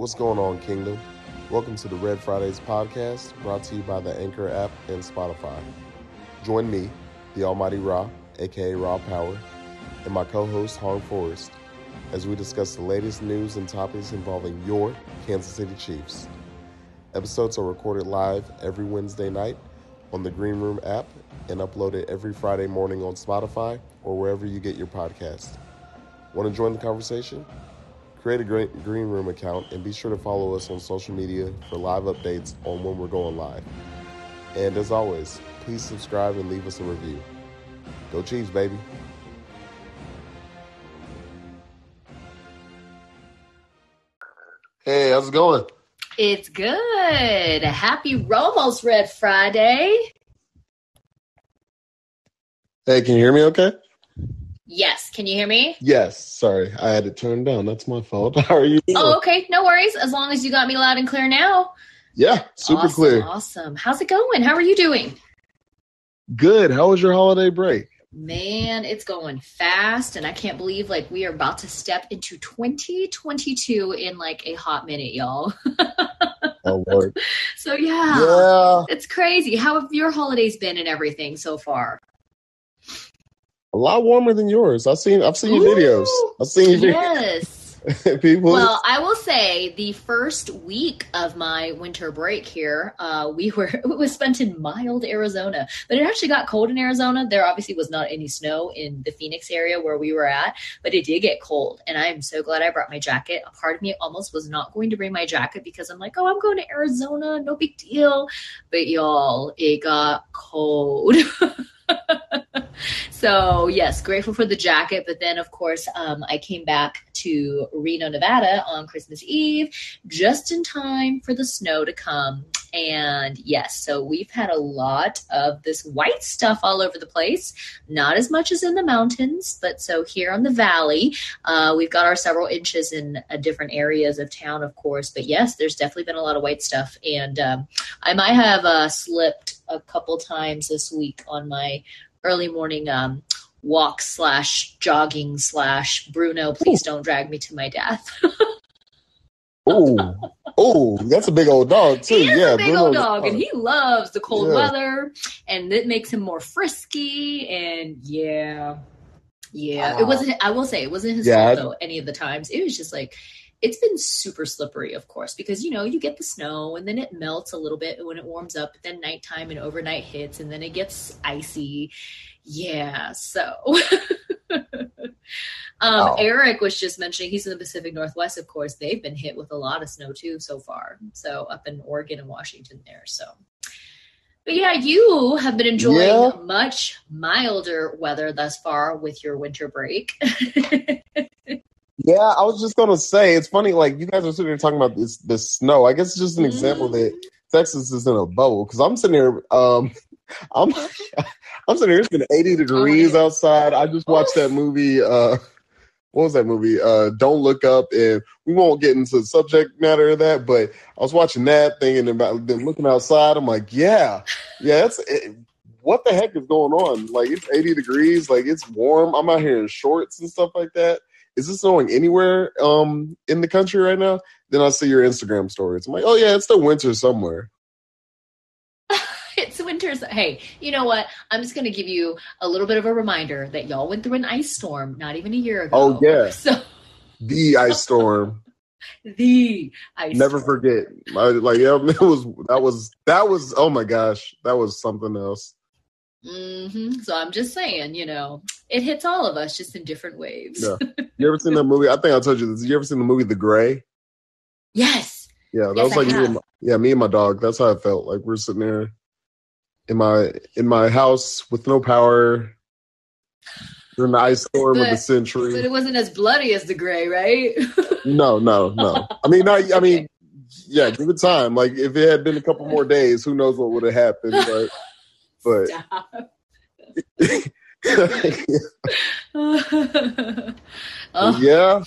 What's going on, Kingdom? Welcome to the Red Fridays podcast brought to you by the Anchor app and Spotify. Join me, the Almighty Ra, aka Raw Power, and my co host, Hong Forrest, as we discuss the latest news and topics involving your Kansas City Chiefs. Episodes are recorded live every Wednesday night on the Green Room app and uploaded every Friday morning on Spotify or wherever you get your podcast. Want to join the conversation? Create a Green Room account and be sure to follow us on social media for live updates on when we're going live. And as always, please subscribe and leave us a review. Go Chiefs, baby! Hey, how's it going? It's good. Happy Romos Red Friday. Hey, can you hear me okay? Yes. Can you hear me? Yes. Sorry. I had it turned down. That's my fault. How are you? Doing? Oh, okay. No worries. As long as you got me loud and clear now. Yeah. Super awesome, clear. Awesome. How's it going? How are you doing? Good. How was your holiday break? Man, it's going fast. And I can't believe like we are about to step into 2022 in like a hot minute, y'all. oh, Lord. So, yeah. Yeah. It's crazy. How have your holidays been and everything so far? A lot warmer than yours. I've seen I've seen your videos. I've seen your videos. yes. People. Well, I will say the first week of my winter break here, uh, we were it was spent in mild Arizona, but it actually got cold in Arizona. There obviously was not any snow in the Phoenix area where we were at, but it did get cold, and I am so glad I brought my jacket. A part of me almost was not going to bring my jacket because I'm like, oh, I'm going to Arizona, no big deal. But y'all, it got cold. so yes, grateful for the jacket. But then, of course, um, I came back to Reno, Nevada on Christmas Eve, just in time for the snow to come. And yes, so we've had a lot of this white stuff all over the place. Not as much as in the mountains, but so here on the valley, uh, we've got our several inches in uh, different areas of town, of course. But yes, there's definitely been a lot of white stuff. And um, I might have uh, slipped a couple times this week on my early morning um, walk slash jogging slash Bruno, please don't drag me to my death. oh, oh, that's a big old dog too. He is yeah, a big Bruno, old dog, and he loves the cold yeah. weather, and it makes him more frisky. And yeah, yeah, wow. it wasn't. I will say it wasn't his yeah, fault though. Any of the times, it was just like it's been super slippery, of course, because you know you get the snow and then it melts a little bit when it warms up. But then nighttime and overnight hits, and then it gets icy. Yeah, so. um, Eric was just mentioning he's in the Pacific Northwest. Of course, they've been hit with a lot of snow too so far. So up in Oregon and Washington there. So. But yeah, you have been enjoying yeah. much milder weather thus far with your winter break. Yeah, I was just gonna say it's funny. Like you guys are sitting here talking about this this snow. I guess it's just an mm-hmm. example that Texas is in a bubble. Because I'm sitting here, um, I'm I'm sitting here. It's been 80 degrees oh, outside. I just watched that movie. Uh, what was that movie? Uh, Don't Look Up, and we won't get into the subject matter of that. But I was watching that, thinking about then looking outside. I'm like, yeah, yeah, that's it, what the heck is going on? Like it's 80 degrees, like it's warm. I'm out here in shorts and stuff like that is this snowing anywhere um in the country right now? Then I see your Instagram stories. I'm like, oh yeah, it's the winter somewhere. it's winter. Hey, you know what? I'm just gonna give you a little bit of a reminder that y'all went through an ice storm not even a year ago. Oh yeah, so the ice storm. the ice. Never storm. forget. I, like yeah, it was that was that was oh my gosh, that was something else. Mm-hmm. So I'm just saying, you know, it hits all of us just in different waves. yeah. You ever seen that movie? I think I told you this. You ever seen the movie The Grey? Yes. Yeah, that yes, was like me and my, yeah, me and my dog. That's how I felt. Like we're sitting there in my in my house with no power during the ice storm but, of the century. But it wasn't as bloody as the Grey, right? no, no, no. I mean, I, I mean, yeah, give it time. Like if it had been a couple more days, who knows what would have happened? But but yeah,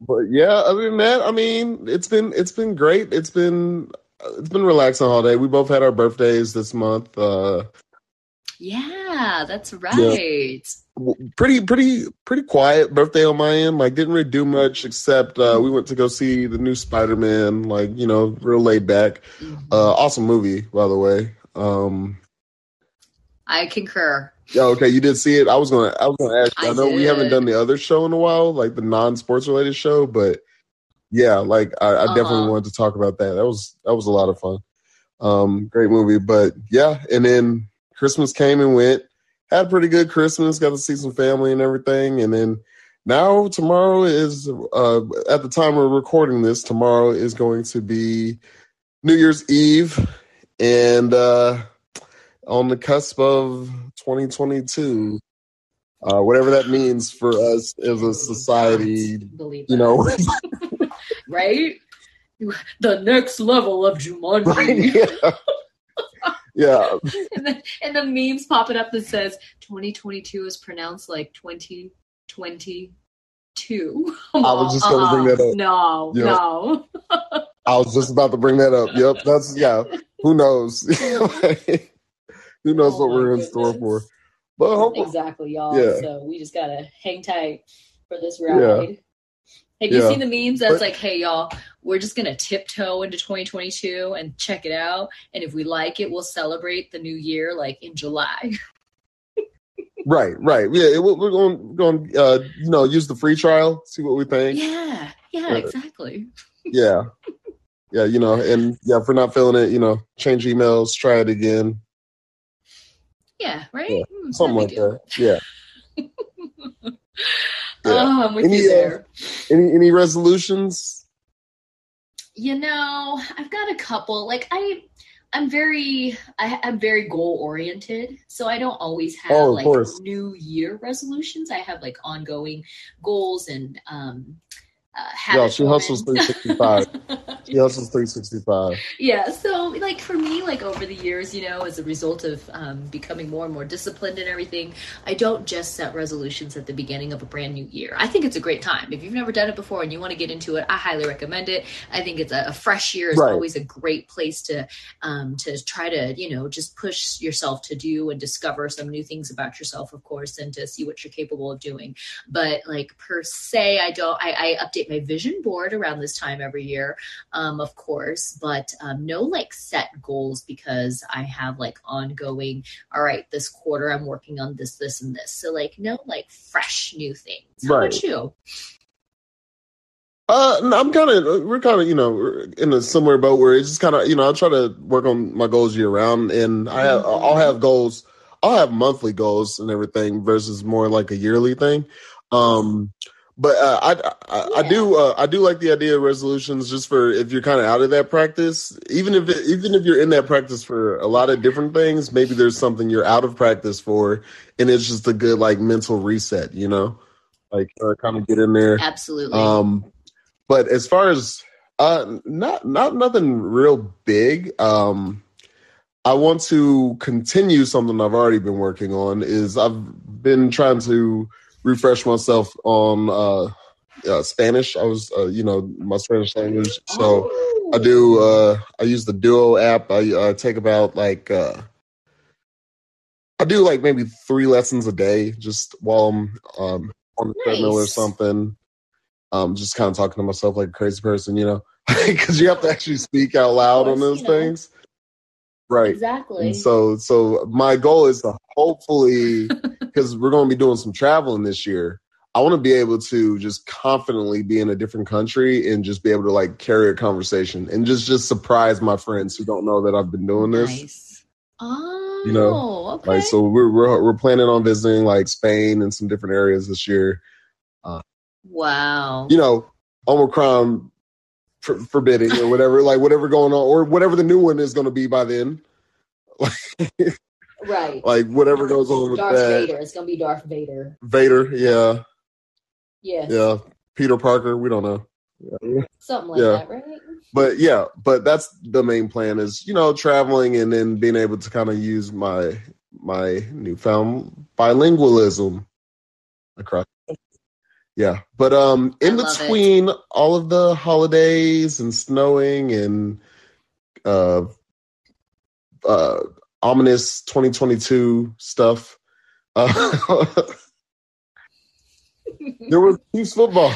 but yeah. I mean, that, I mean, it's been it's been great. It's been it's been relaxing all day. We both had our birthdays this month. Uh, Yeah, that's right. W- Pretty, pretty, pretty quiet birthday on my end. Like, didn't really do much except uh, we went to go see the new Spider Man. Like, you know, real laid back. Mhm. Uh, awesome movie, by the way. Um, I concur. yeah, okay, you did see it. I was gonna, I was gonna ask. You. I, I know we haven't done the other show in a while, like the non-sports related show, but yeah, like I, I definitely Uh-huh. wanted to talk about that. That was that was a lot of fun. Um, great movie, but yeah, and then Christmas came and went. Had a pretty good Christmas. Got to see some family and everything, and then now tomorrow is uh, at the time we're recording this. Tomorrow is going to be New Year's Eve, and uh, on the cusp of 2022. Uh, whatever that means for us as a society, Believe you know, right? The next level of Jumanji. right? Yeah, yeah, and, the, and the memes popping up that says 2022 is pronounced like 2022. I was just gonna bring that up. No, Yeah. no. I was just about to bring that up. Yep, that's yeah. Who knows? Who knows Oh what we're in store for? But hopefully, Exactly, y'all. Yeah. So we just gotta hang tight for this Yeah. ride. Have you Yeah. seen the memes that's But- like, hey y'all, we're just gonna tiptoe into 2022 and check it out. And if we like it, we'll celebrate the new year like in July. right, right. Yeah, it- we're going going uh, you know use the free trial, see what we think. Yeah, yeah, Uh, exactly. Yeah, yeah. You know, and yeah, if we're not feeling it, you know, change emails, try it again, Yeah, right? Yeah, it's something like deal. that. Yeah. Yeah. Oh, I'm with Any, you uh. Any any resolutions? You know, I've got a couple. Like I, I'm very, I, I'm very goal oriented, so I don't always have Oh, like course. New Year resolutions. I have like ongoing goals and um, uh, she hustles 365. She hustles 365. yeah so like for me like over the years you know as a result of um, becoming more and more disciplined and everything i don't just set resolutions at the beginning of a brand new year i think it's a great time if you've never done it before and you want to get into it i highly recommend it i think it's a, a fresh year is Right. always a great place to um, to try to you know just push yourself to do and discover some new things about yourself of course and to see what you're capable of doing but like per se i don't i, I update my vision board around this time every year um, of course, but um, no like set goals because I have like ongoing, all right, this quarter I'm working on this, this, and this. So, like, no like fresh new things. How Right. about you? Uh, no, I'm kind of, we're kind of, you know, in a similar boat where it's just kind of, you know, I try to work on my goals year round, and I have, Mhm. I'll have goals, I'll have monthly goals and everything versus more like a yearly thing. Um, but uh, I, I, I do, uh, I do like the idea of resolutions just for if you're kind of out of that practice, even if, it, even if you're in that practice for a lot of different things, maybe there's something you're out of practice for, and it's just a good like mental reset, you know, like uh, kind of get in there. Absolutely. Um, but as far as uh, not not nothing real big. Um, I want to continue something I've already been working on. Is I've been trying to refresh myself on uh, uh, Spanish. I was, uh, you know, my Spanish language. So I do. Uh, I use the Duo app. I uh, take about like. Uh, I do like maybe three lessons a day, just while I'm um, on the treadmill or Nice. something. Um, just kind of talking to myself like a crazy person, you know, because you have to actually speak out loud on those things, right? exactly. And so, so my goal is to hopefully, because we're going to be doing some traveling this year. I want to be able to just confidently be in a different country and just be able to like carry a conversation and just just surprise my friends who don't know that I've been doing this. nice. Oh, You know, oh, okay. Like, so we're, we're we're planning on visiting like Spain and some different areas this year. Uh, wow. You know, Omicron for, forbidding or whatever, like whatever going on or whatever the new one is going to be by then. right. Like whatever goes on with Darth that. Vader. It's gonna be Darth Vader. Vader, yeah, Yeah. yeah. Peter Parker, we don't know. Yeah. Something like Yeah. that, right? But yeah, but that's the main plan is, you know, traveling and then being able to kind of use my my newfound bilingualism across yeah but um in love it. between all of the holidays and snowing and uh uh ominous 2022 stuff. Uh, there was Chiefs football,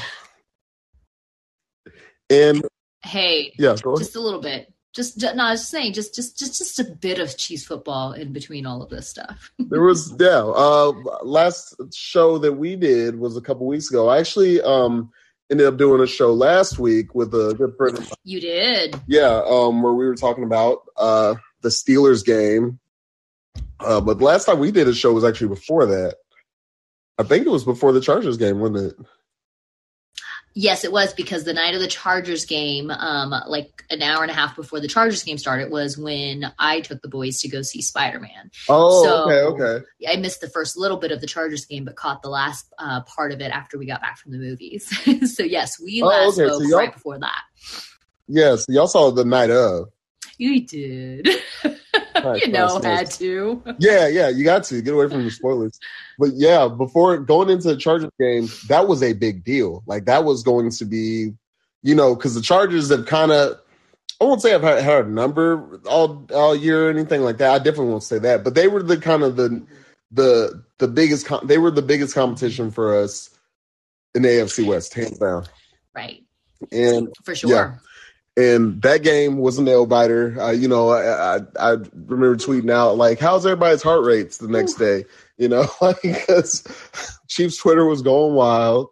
and Hey, yeah, just a little bit. Just no, I was just saying, just just just just a bit of cheese football in between all of this stuff. there was yeah. Uh, last show that we did was a couple weeks ago. I actually um ended up doing a show last week with a good friend of mine. You did. Yeah, um, where we were talking about uh the Steelers game. Uh, but the last time we did a show was actually before that. I think it was before the Chargers game, wasn't it? Yes, it was because the night of the Chargers game, um, like an hour and a half before the Chargers game started, was when I took the boys to go see Spider Man. Oh, So- okay, okay. I missed the first little bit of the Chargers game, but caught the last uh, part of it after we got back from the movies. so yes, we Oh, last okay, so spoke y'all- right before that. Yes, y'all saw the night of. You did. Nice, you know, nice, nice. had to. Yeah, yeah, you got to get away from the spoilers. But yeah, before going into the Chargers game, that was a big deal. Like that was going to be, you know, because the Chargers have kind of, I won't say I've had, had a number all all year or anything like that. I definitely won't say that. But they were the kind of the the the biggest. Com- they were the biggest competition for us in the AFC West, hands down. Right. And For sure. And that game was a nail biter. Uh, you know, I, I I remember tweeting out like, "How's everybody's heart rates the next day?" You know, because Chiefs Twitter was going wild.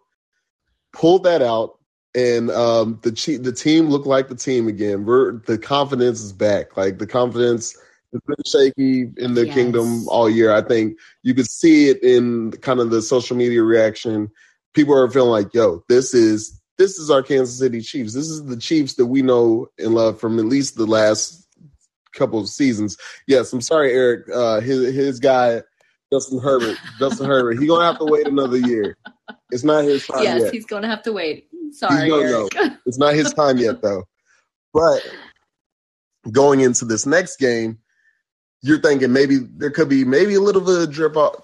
Pulled that out, and um, the Chief, the team looked like the team again. We're the confidence is back. Like the confidence has been shaky in the Yes. kingdom all year. I think you could see it in kind of the social media reaction. People are feeling like, "Yo, this is." This is our Kansas City Chiefs. This is the Chiefs that we know and love from at least the last couple of seasons. Yes, I'm sorry, Eric. Uh, his his guy, Justin Herbert. Justin Herbert. He gonna have to wait another year. It's not his time yes, yet. he's going to have to wait. Sorry, gonna Eric. It's not his time yet, though. But going into this next game, you're thinking maybe there could be maybe a little bit of drip off,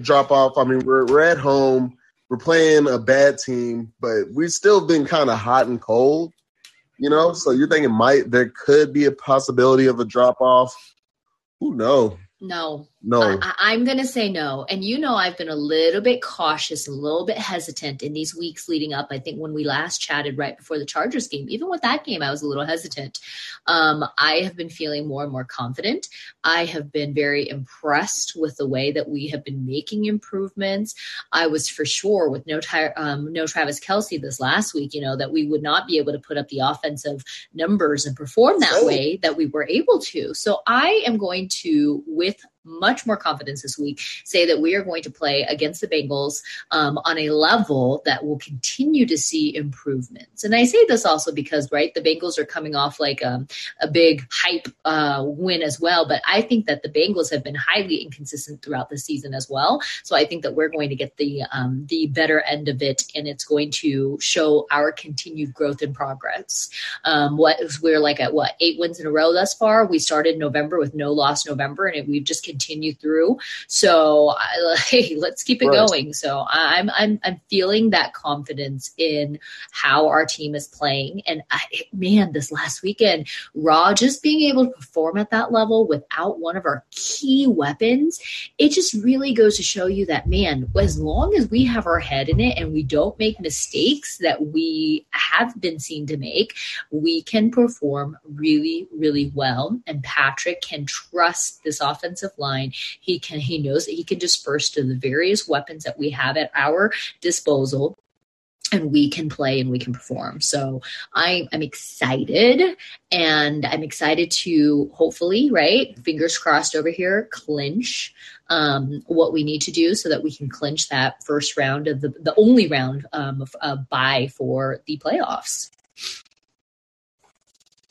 drop off. I mean, we're we're at home, we're playing a bad team, but we've still been kind of hot and cold, you know. So you're thinking might there could be a possibility of a drop off. Who know? No, No. I, I'm going to say no. And you know, I've been a little bit cautious, a little bit hesitant in these weeks leading up. I think when we last chatted right before the Chargers game, even with that game, I was a little hesitant. Um, I have been feeling more and more confident. I have been very impressed with the way that we have been making improvements. I was for sure with no, Ty- um, no Travis Kelce this last week, you know, that we would not be able to put up the offensive numbers and perform that Oh. way that we were able to. So I am going to, with much more confidence this week, say that we are going to play against the Bengals um, on a level that will continue to see improvements. And I say this also because, right, the Bengals are coming off like um, a big hype uh, win as well. But I think that the Bengals have been highly inconsistent throughout the season as well. So I think that we're going to get the um, the better end of it, and it's going to show our continued growth and progress. Um, what we're like at what eight wins in a row thus far. We started November with no loss November, and we've just continued through. So I, hey, let's keep it Right. going. So I'm I'm I'm feeling that confidence in how our team is playing, and uh, I, man, this last weekend, Raw just being able to perform at that level without one of our key weapons, it just really goes to show you that man, as long as we have our head in it and we don't make mistakes that we have been seen to make, we can perform really, really well. And Patrick can trust this offensive line. He can he knows that he can disperse to the various weapons that we have at our disposal. And we can play and we can perform. So I, I'm excited and I'm excited to hopefully, right? Fingers crossed over here, clinch um, what we need to do so that we can clinch that first round of the, the only round um, of uh, for the playoffs.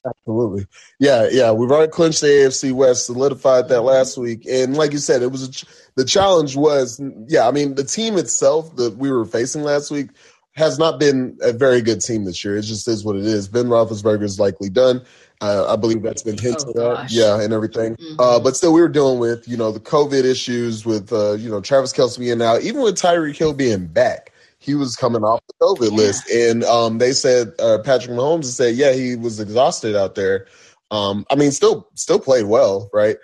Absolutely. Yeah, yeah. We've already clinched the AFC West, solidified that last week, and like you said, it was a ch- the challenge was yeah. I mean, the team itself that we were facing last week has not been a very good team this year. It just is what it is. Ben Roethlisberger is likely done. Uh, I believe that's been hinted Oh, at, yeah, and everything. Mhm. Uh, but still, we were dealing with you know the COVID issues with uh, you know Travis Kelce being out, even with Tyreek Hill being back. He was coming off the COVID Yeah. list, and um, they said uh, Patrick Mahomes said, yeah, he was exhausted out there. Um, I mean, still still played well, right?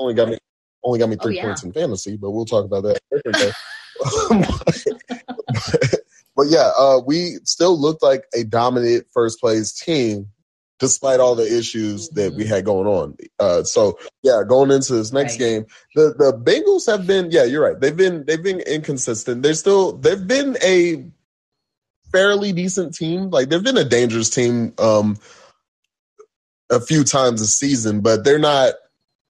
only got me only got me Oh, three yeah. points in fantasy, but we'll talk about that. later. but, but yeah, uh, we still looked like a dominant first place team despite all the issues that we had going on. Uh, so yeah, going into this next Right. game, the the Bengals have been yeah, you're right. They've been they've been inconsistent. They're still they've been a fairly decent team. Like they've been a dangerous team um a few times a season, but they're not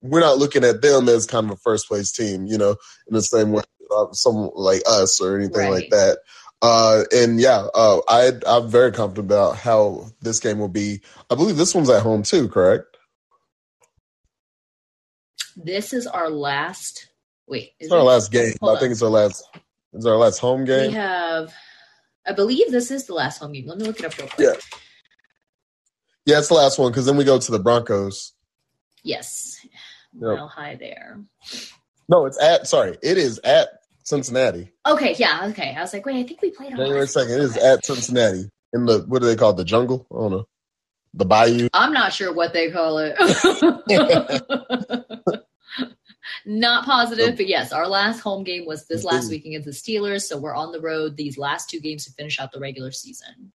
we're not looking at them as kind of a first place team, you know, in the same way uh, someone like us or anything like that. Uh, and yeah, uh, I, I'm very confident about how this game will be. I believe this one's at home too, correct? This is our last. Wait, is It's our last game. I think it's our last. It's our last home game. We have. I believe this is the last home game. Let me look it up real quick. Yeah. Yeah, it's the last one because then we go to the Broncos. Yes. Yep. Mile high there. No, it's at. Sorry, it is at Cincinnati. Okay, yeah, okay. I was like, wait, I think we played on January second. It is at Cincinnati in the what do they call it? The jungle? I don't know. The Bayou. I'm not sure what they call it. not positive, but yes, our last home game was this last week against the Steelers. So we're on the road these last two games to finish out the regular season.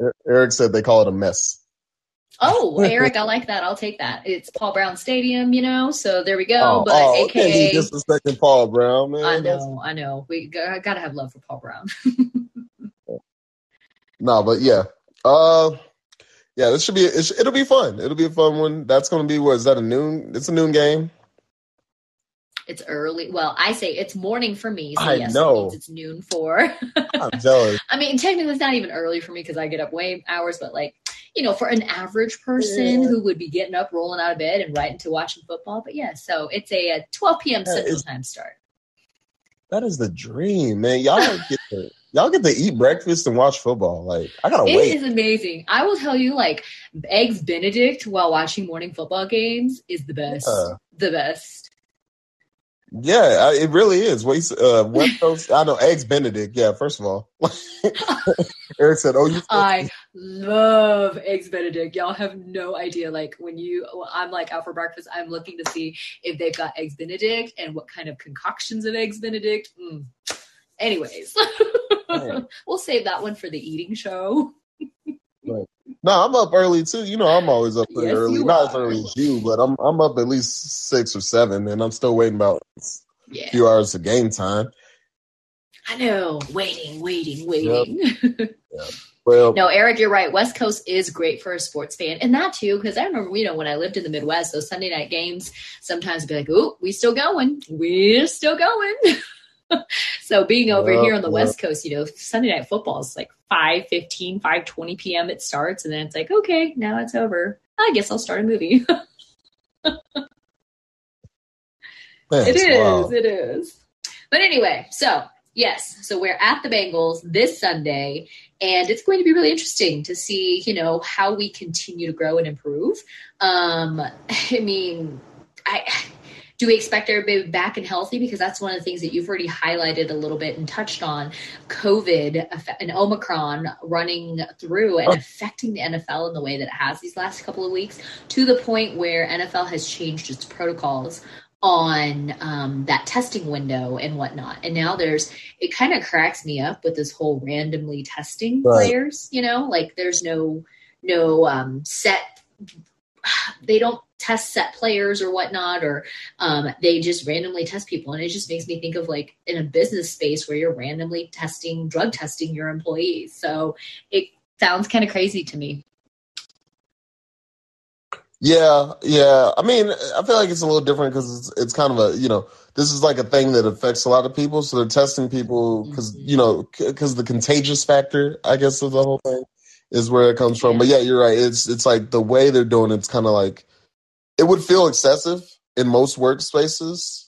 Er- Eric said they call it a mess. Oh, Eric, I like that. I'll take that. It's Paul Brown Stadium, you know. So there we go. Oh, but oh. AKA, disrespecting Paul Brown, man. I know, I know. We got, gotta have love for Paul Brown. No, but yeah. Uh yeah, this should be it it'll be fun. It'll be a fun one. That's gonna be what is that a noon? It's a noon game. It's early. Well, I say it's morning for me. So I yes, know. it it's noon for. I'm jealous. I mean, technically, it's not even early for me because I get up way hours, but like, you know, for an average person Yeah. who would be getting up, rolling out of bed, and right into watching football. But yeah, so it's a, uh 12 p.m. Yeah, Central it's- Time start. That is the dream, man. Y'all get to y'all get to eat breakfast and watch football. Like I gotta It wait. is amazing. I will tell you, like, eggs Benedict while watching morning football games is the best. Yeah. The best. Yeah, I, it really is. Wait, uh, West Coast. I know eggs Benedict. Yeah, first of all, Eric said, "Oh, you." I love eggs Benedict. Y'all have no idea. Like when you, I'm like out for breakfast, I'm looking to see if they've got eggs Benedict and what kind of concoctions of eggs Benedict. Mm. Anyways, we'll save that one for the eating show. No, I'm up early too. You know, I'm always up pretty Yes, early. Not as early as you, but I'm I'm up at least six or seven, and I'm still waiting about a few hours of game time. I know. Waiting, waiting, waiting. Well, No, Eric, you're right. West Coast is great for a sports fan, and that too, because I remember, you know, when I lived in the Midwest, those Sunday night games sometimes be like, "Oh, we still going? We're still going." so being over Yeah, here on the yeah. West Coast, you know, Sunday night football is like 5 15 5 20 p.m. It starts, and then it's like, okay, now it's over. I guess I'll start a movie. man, it is wild. it is But anyway, so yes, so we're at the Bengals this Sunday, and it's going to be really interesting to see, you know, how we continue to grow and improve. Um, I mean, I do we expect everybody back and healthy because that's one of the things that you've already highlighted a little bit and touched on covid and omicron running through and Oh. affecting the nfl in the way that it has these last couple of weeks to the point where nfl has changed its protocols on um, that testing window and whatnot. And now there's, it kind of cracks me up with this whole randomly testing Right. players, you know, like there's no, no um, set, they don't test set players or whatnot, or um, they just randomly test people. And it just makes me think of like in a business space where you're randomly testing, drug testing your employees. So it sounds kind of crazy to me. Yeah, yeah. I mean, I feel like it's a little different because it's it's kind of a you know this is like a thing that affects a lot of people, so they're testing people because you know because the contagious factor, I guess, of the whole thing is where it comes from. But yeah, you're right. It's it's like the way they're doing it's kind of like it would feel excessive in most workspaces.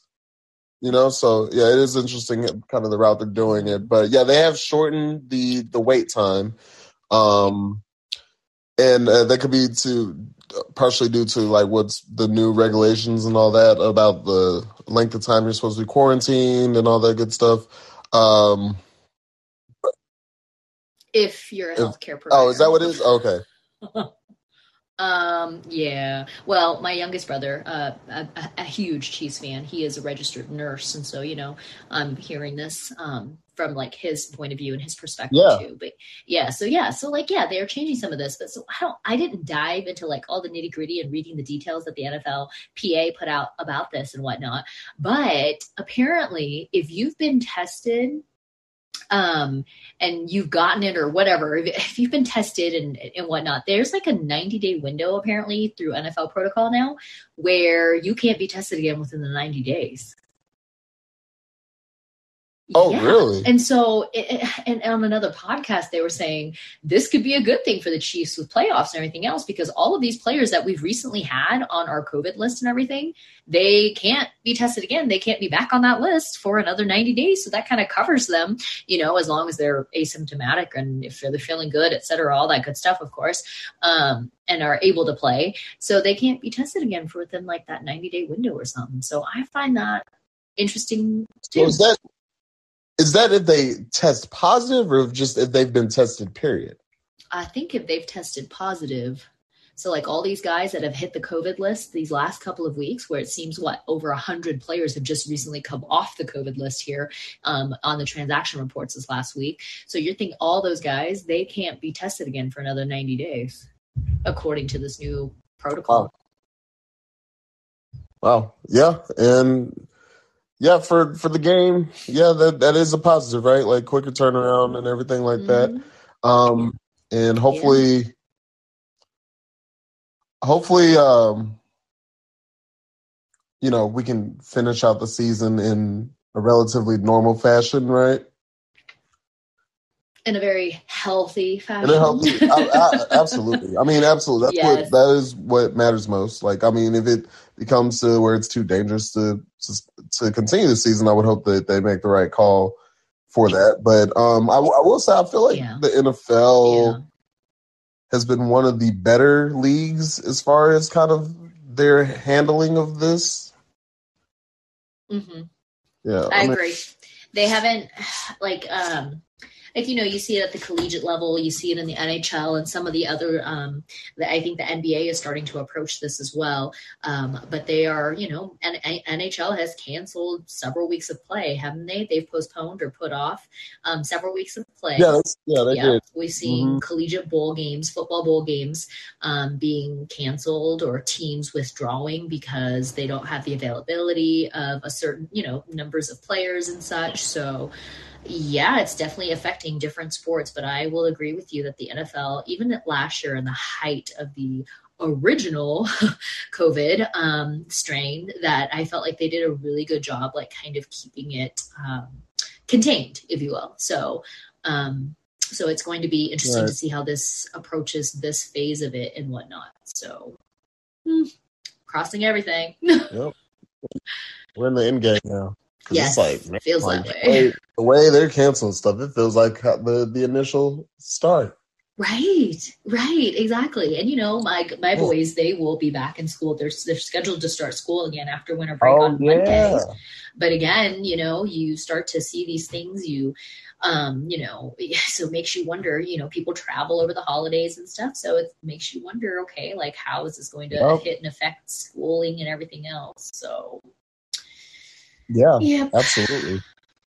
You know, so yeah, it is interesting, kind of the route they're doing it. But yeah, they have shortened the the wait time, um, and uh, that could be to partially due to like what's the new regulations and all that about the length of time you're supposed to be quarantined and all that good stuff. Um, If you're a If- healthcare provider. oh, is that what it is? Okay. Um, yeah. Well, my youngest brother, uh, a, a, huge Chiefs fan, he is a registered nurse, and so you know, I'm hearing this um, from like his point of view and his perspective Yeah. too. But yeah, so yeah, so like yeah, they are changing some of this, but so I don't, I didn't dive into like all the nitty gritty and reading the details that the NFL PA put out about this and whatnot. But apparently, if you've been tested um and you've gotten it or whatever if, if you've been tested and and whatnot there's like a 90 day window apparently through nfl protocol now where you can't be tested again within the 90 days Oh, Yeah. really? and so it, and on another podcast they were saying this could be a good thing for the chiefs with playoffs and everything else because all of these players that we've recently had on our covid list and everything they can't be tested again. They can't be back on that list for another 90 days. So that kind of covers them you know as long as they're asymptomatic and if they're feeling good et cetera all that good stuff of course um, and are able to play. So they can't be tested again for within like that 90 day window or something. So i find that interesting So too is that is that if they test positive or just if they've been tested? Period. I think if they've tested positive, so like all these guys that have hit the COVID list these last couple of weeks, where it seems what over a hundred players have just recently come off the COVID list here um, on the transaction reports this last week. So you're thinking all those guys they can't be tested again for another 90 days, according to this new protocol. Wow. Yeah, and yeah, for for the game, yeah, that that is a positive, right? Like quicker turnaround and everything like that. Mhm. Um, and hopefully, hopefully, um, you know, we can finish out the season in a relatively normal fashion, right? In a very healthy fashion. Helps. I- I- absolutely. I mean, absolutely. That's Yes. what that is what matters most. Like, I mean, if it becomes to where it's too dangerous to to, continue the season, I would hope that they make the right call for that. But um, I, I will say, I feel like Yeah. the NFL yeah. has been one of the better leagues as far as kind of their handling of this. hmm Yeah, I mean, agree. They haven't like um like you know you see it at the collegiate level, you see it in the NHL and some of the other um the, I think the NBA is starting to approach this as well. Um but they are, you know, N- NHL has canceled several weeks of play, haven't they? They've postponed or put off um several weeks of play. Yeah, yeah, they yeah, did. we've seen Mhm. collegiate bowl games, football bowl games, um, being canceled or teams withdrawing because they don't have the availability of a certain, you know, numbers of players and such. So, yeah, it's definitely affecting different sports. But I will agree with you that the NFL, even at last year in the height of the original COVID um, strain, that I felt like they did a really good job, like kind of keeping it um, contained, if you will. So, um, so it's going to be interesting Right. to see how this approaches this phase of it and whatnot. So, hmm, crossing everything. Yep. We're in the end game now. 'Cause Yes, it's like, man, feels like, that way. the the way they're canceling stuff, it feels like the the initial start. Right, right, exactly. And you know, my my boys, they will be back in school. They're they're scheduled to start school again after winter break on Monday. But again, you know, you start to see these things. You, um, you know, so it makes you wonder. You know, people travel over the holidays and stuff, so it makes you wonder. Okay, like how is this going to Yep. hit and affect schooling and everything else? So, yeah, yeah, absolutely,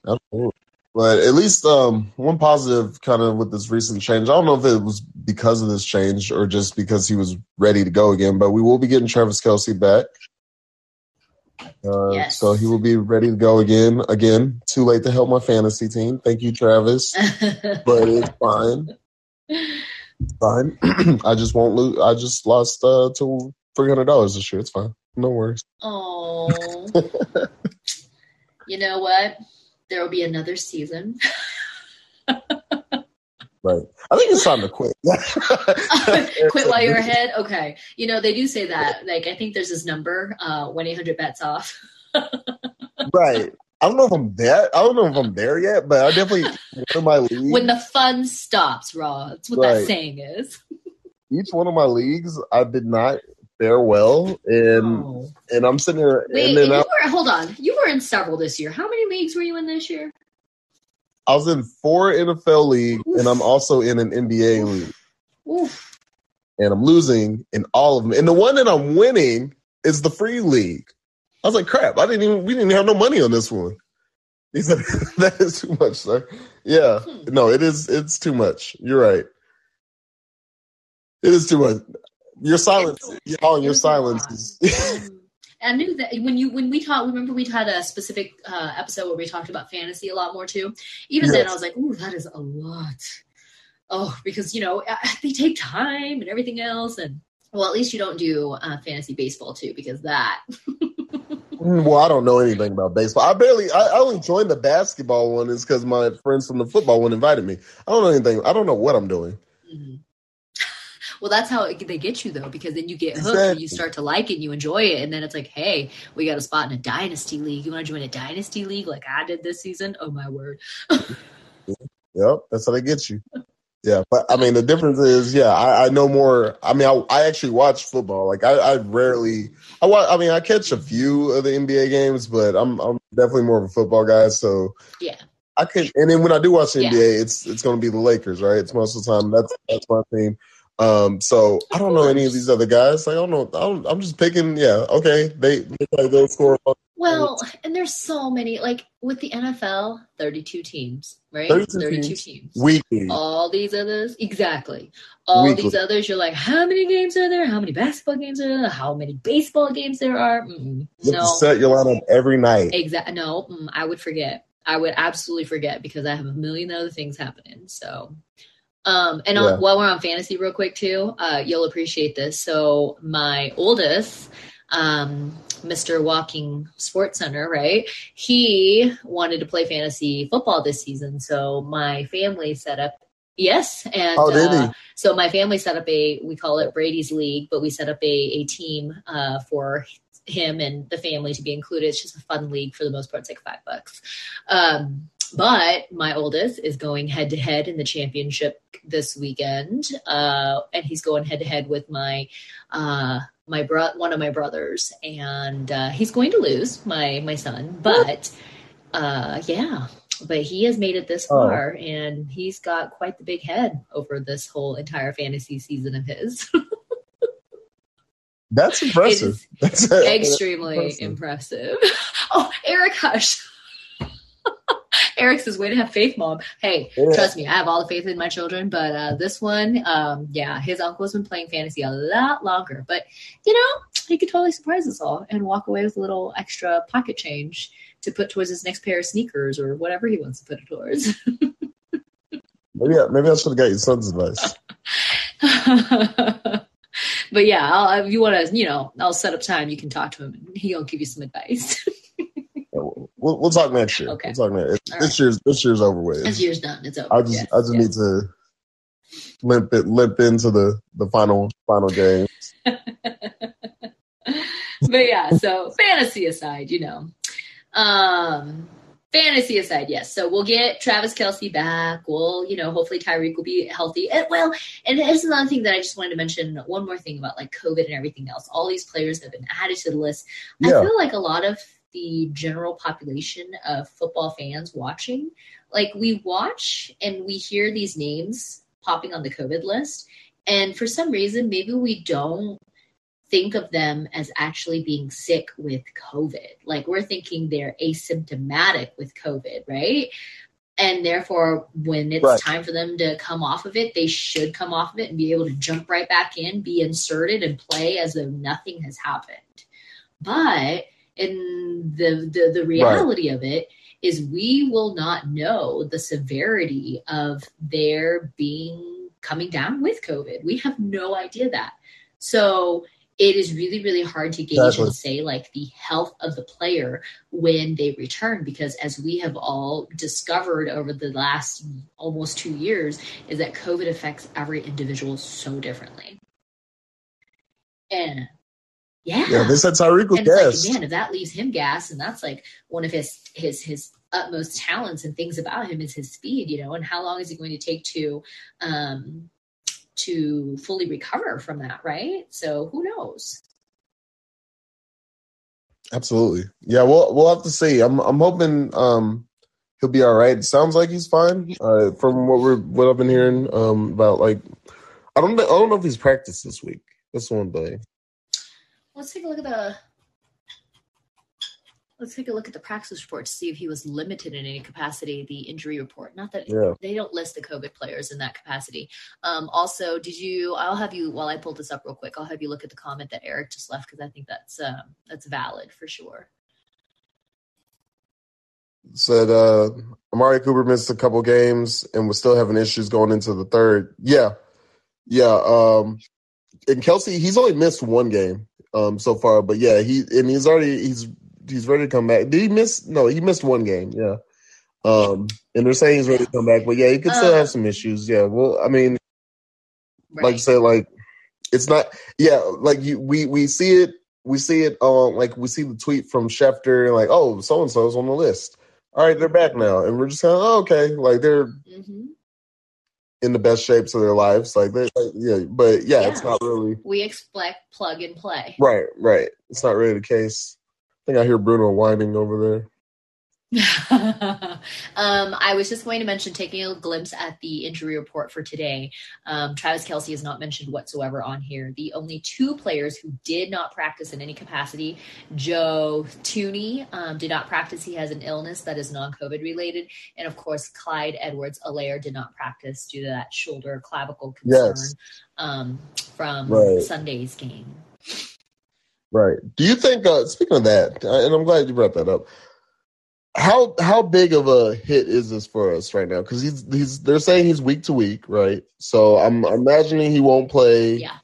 absolutely. But at least um, one positive kind of with this recent change. I don't know if it was because of this change or just because he was ready to go again. But we will be getting Travis Kelce back. Uh, Yes. So he will be ready to go again. Again, too late to help my fantasy team. Thank you, Travis. but it's fine. Fine. I just won't lose. I just lost uh, to three hundred dollars this year. It's fine. No worries. Oh, you know what? There will be another season. Right. I think it's time to quit. Quit while you're ahead. Okay, you know they do say that. Like I think there's this number, uh, one eight hundred bets off. Right. I don't know if I'm there. I don't know if I'm there yet, but I definitely one of my leagues. When the fun stops, Raw. That's what that saying is. each one of my leagues, I did not fare well, and Oh. and I'm sitting here, Wait, and and then you I, were hold on. You were in several this year. How many leagues were you in this year? I was in four NFL leagues, and I'm also in an NBA league. Oof. and I'm losing in all of them. And the one that I'm winning is the free league. I was like, crap, I didn't even we didn't have no money on this one. He said that is too much, sir. Yeah. Hmm. No, it is it's too much. You're right. It is too much. Your silence, y'all, your silence Mm. I knew that when you when we talked. Remember we had a specific uh, episode where we talked about fantasy a lot more too. Even then, I was like, "Ooh, that is a lot." Oh, because you know uh, they take time and everything else, and well, at least you don't do uh, fantasy baseball too, because that. Mm, Well, I don't know anything about baseball. I barely. I, I only joined the basketball one is because my friends from the football one invited me. I don't know anything. I don't know what I'm doing. Well, that's how it, they get you though, because then you get hooked and you start to like it and you enjoy it, and then it's like, hey, we got a spot in a dynasty league. You want to join a dynasty league like I did this season? Oh my word! Yep, that's how they get you. Yeah, but I mean the difference is, yeah, I, I know more. I mean, I, I actually watch football. Like I, I rarely. I watch. I mean, I catch a few of the NBA games, but I'm I'm definitely more of a football guy. So Yeah. I could. And then when I do watch the Yeah. NBA, it's it's going to be the Lakers, right? It's most of the time that's that's my team. Um, so I don't know any of these other guys. Like I don't know. I don't, I'm just picking. Yeah, okay. They they play those score. Well, and there's so many like with the NFL, 32 teams, right? 32 teams. teams. weekly. All these others, exactly. All Weekly. these others, you're like, how many games are there? How many basketball games are there? How many baseball games there are? Mm-mm. You No, set your lineup every night. exactly. No, mm, I would forget. I would absolutely forget because I have a million other things happening. So, um, and Yeah. on, while we're on fantasy, real quick too, uh, you'll appreciate this. So, my oldest, um, Mr. Walking Sports Center, right? He wanted to play fantasy football this season, so my family set up. Yes, and Oh, uh, so my family set up a we call it Brady's League, but we set up a a team uh, for him and the family to be included. It's just a fun league for the most part. It's like five bucks. Um, but my oldest is going head to head in the championship this weekend, uh, and he's going head to head with my uh, my bro- one of my brothers, and uh, he's going to lose my my son. But uh, yeah, but he has made it this Oh. far, and he's got quite the big head over this whole entire fantasy season of his. That's impressive. That's extremely impressive. impressive. Oh, Eric Hush. Eric says, "Way to have faith, mom." Hey, Yeah. trust me, I have all the faith in my children, but uh, this one, um, yeah, his uncle's been playing fantasy a lot longer. But you know, he could totally surprise us all and walk away with a little extra pocket change to put towards his next pair of sneakers or whatever he wants to put it towards. Maybe I, maybe I should have got your son's advice. but yeah, I'll, if you want to, you know, I'll set up time. You can talk to him, and he'll give you some advice. We'll, we'll talk next year. Okay. We'll talk next. All this year's this year's over with. this year's done. It's over. I just Yes, I just yes. need to limp it limp into the the final final game. but yeah, so fantasy aside, you know. Um fantasy aside, yes. So we'll get Travis Kelce back. We'll, you know, hopefully Tyreek will be healthy. And well, and here's another thing that I just wanted to mention. One more thing about like COVID and everything else. All these players have been added to the list. I feel like a lot of the general population of football fans watching, like we watch and we hear these names popping on the COVID list. And for some reason, maybe we don't think of them as actually being sick with COVID. Like we're thinking they're asymptomatic with COVID, right? And therefore, when it's Right. time for them to come off of it, they should come off of it and be able to jump right back in, be inserted, and play as though nothing has happened. But in the the, the reality of it is we will not know the severity of their being coming down with COVID. We have no idea that. So it is really, really hard to gauge Exactly. and say like the health of the player when they return because as we have all discovered over the last almost two years, is that COVID affects every individual so differently. And yeah. Yeah, they said Tyreek was gassed. like, man, if that leaves him gas, and that's like one of his his his utmost talents and things about him is his speed, you know, and how long is he going to take to um to fully recover from that, right? So who knows? Absolutely. Yeah, we'll we'll have to see. I'm I'm hoping um he'll be all right. It sounds like he's fine. Uh from what we're what I've been hearing um about like I don't. I don't know if he's practiced this week. That's one thing. Let's take a look at the. Let's take a look at the practice report to see if he was limited in any capacity. The injury report, not that Yeah. they don't list the COVID players in that capacity. Um, also, did you? I'll have you while I pull this up real quick. I'll have you look at the comment that Eric just left because I think that's um, that's valid for sure. Said uh, Amari Cooper missed a couple games and was still having issues going into the third. Yeah, yeah. Um, and Kelce, he's only missed one game um so far, but yeah, he and he's already he's he's ready to come back. Did he miss? No, he missed one game. Yeah. Um, and they're saying he's ready to come back, but yeah, he could still Uh, have some issues. Yeah. Well, I mean, Right. like you said, like it's not. Yeah, like you, we we see it. We see it. Um, like we see the tweet from Schefter, like, oh, so and so's on the list. All right, they're back now, and we're just kind of oh, okay. Like they're hmm in the best shapes of their lives. Like, they like yeah, but yeah, it's not really We expect plug and play. right. Right. It's not really the case. I think I hear Bruno whining over there. um, I was just going to mention taking a glimpse at the injury report for today. Um, Travis Kelce is not mentioned whatsoever on here. The only two players who did not practice in any capacity, Joe Thuney um, did not practice. He has an illness that is non-COVID related, and of course Clyde Edwards-Helaire did not practice due to that shoulder clavicle concern Yes. um, from Right. Sunday's game. Right. Do you think? Uh, speaking of that, and I'm glad you brought that up. How how big of a hit is this for us right now? Because he's he's they're saying he's week to week, right? So I'm imagining he won't play Yeah,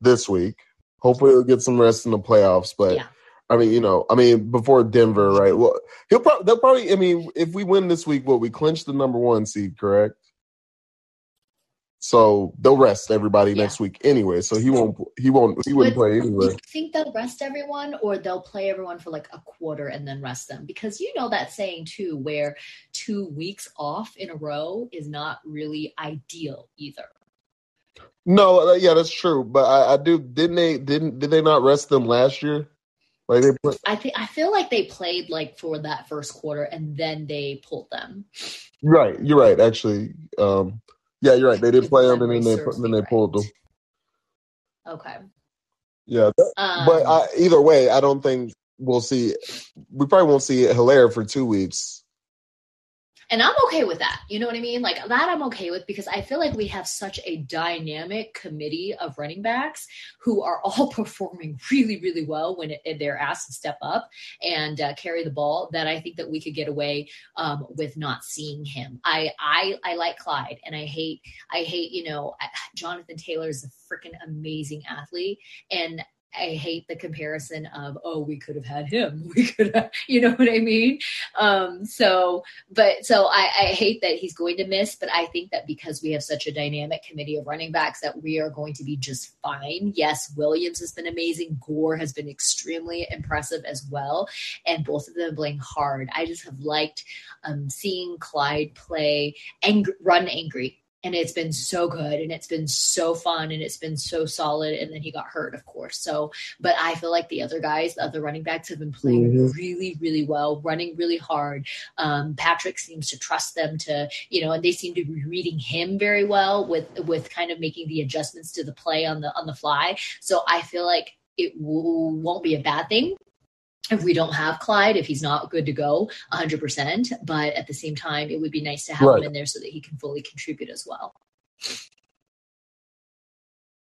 this week. Hopefully he'll get some rest in the playoffs. But Yeah. I mean, you know, I mean before Denver, right? Well, he'll probably they'll probably. I mean, if we win this week, what we clinch the number one seed, correct? So they'll rest everybody Yeah. next week anyway. So he won't. He won't. He wouldn't play Do anyway. you think they'll rest everyone or they'll play everyone for like a quarter and then rest them? Because you know that saying too, where two weeks off in a row is not really ideal either. No, uh, yeah, that's true. But I, I do. Didn't they? Didn't did they not rest them last year? Like they put I think I feel like they played like for that first quarter and then they pulled them. right. You're right. Actually, um, yeah, you're right. They did If play them and then they then they pulled them. Okay. Yeah, that- Um, but I, either way, I don't think we'll see. We probably won't see Helaire for two weeks. And I'm okay with that. You know what I mean? Like that I'm okay with because I feel like we have such a dynamic committee of running backs who are all performing really, really well when it, they're asked to step up and uh, carry the ball that I think that we could get away um, with not seeing him. I, I, I like Clyde and I hate, I hate, you know, Jonathan Taylor is a freaking amazing athlete and I hate the comparison of, oh, we could have had him. We could have, you know what I mean? Um, so, but so I, I hate that he's going to miss, but I think that because we have such a dynamic committee of running backs that we are going to be just fine. Yes, Williams has been amazing. Gore has been extremely impressive as well. And both of them playing hard. I just have liked um, seeing Clyde play and run angry. And it's been so good and it's been so fun and it's been so solid. And then he got hurt, of course. So, but I feel like the other guys, the other running backs have been playing Mhm. really, really well, running really hard. Um, Patrick seems to trust them to, you know, and they seem to be reading him very well with with kind of making the adjustments to the play on the on the fly. So I feel like it w- won't be a bad thing if we don't have Clyde, if he's not good to go 100%. But at the same time, it would be nice to have Right. him in there so that he can fully contribute as well.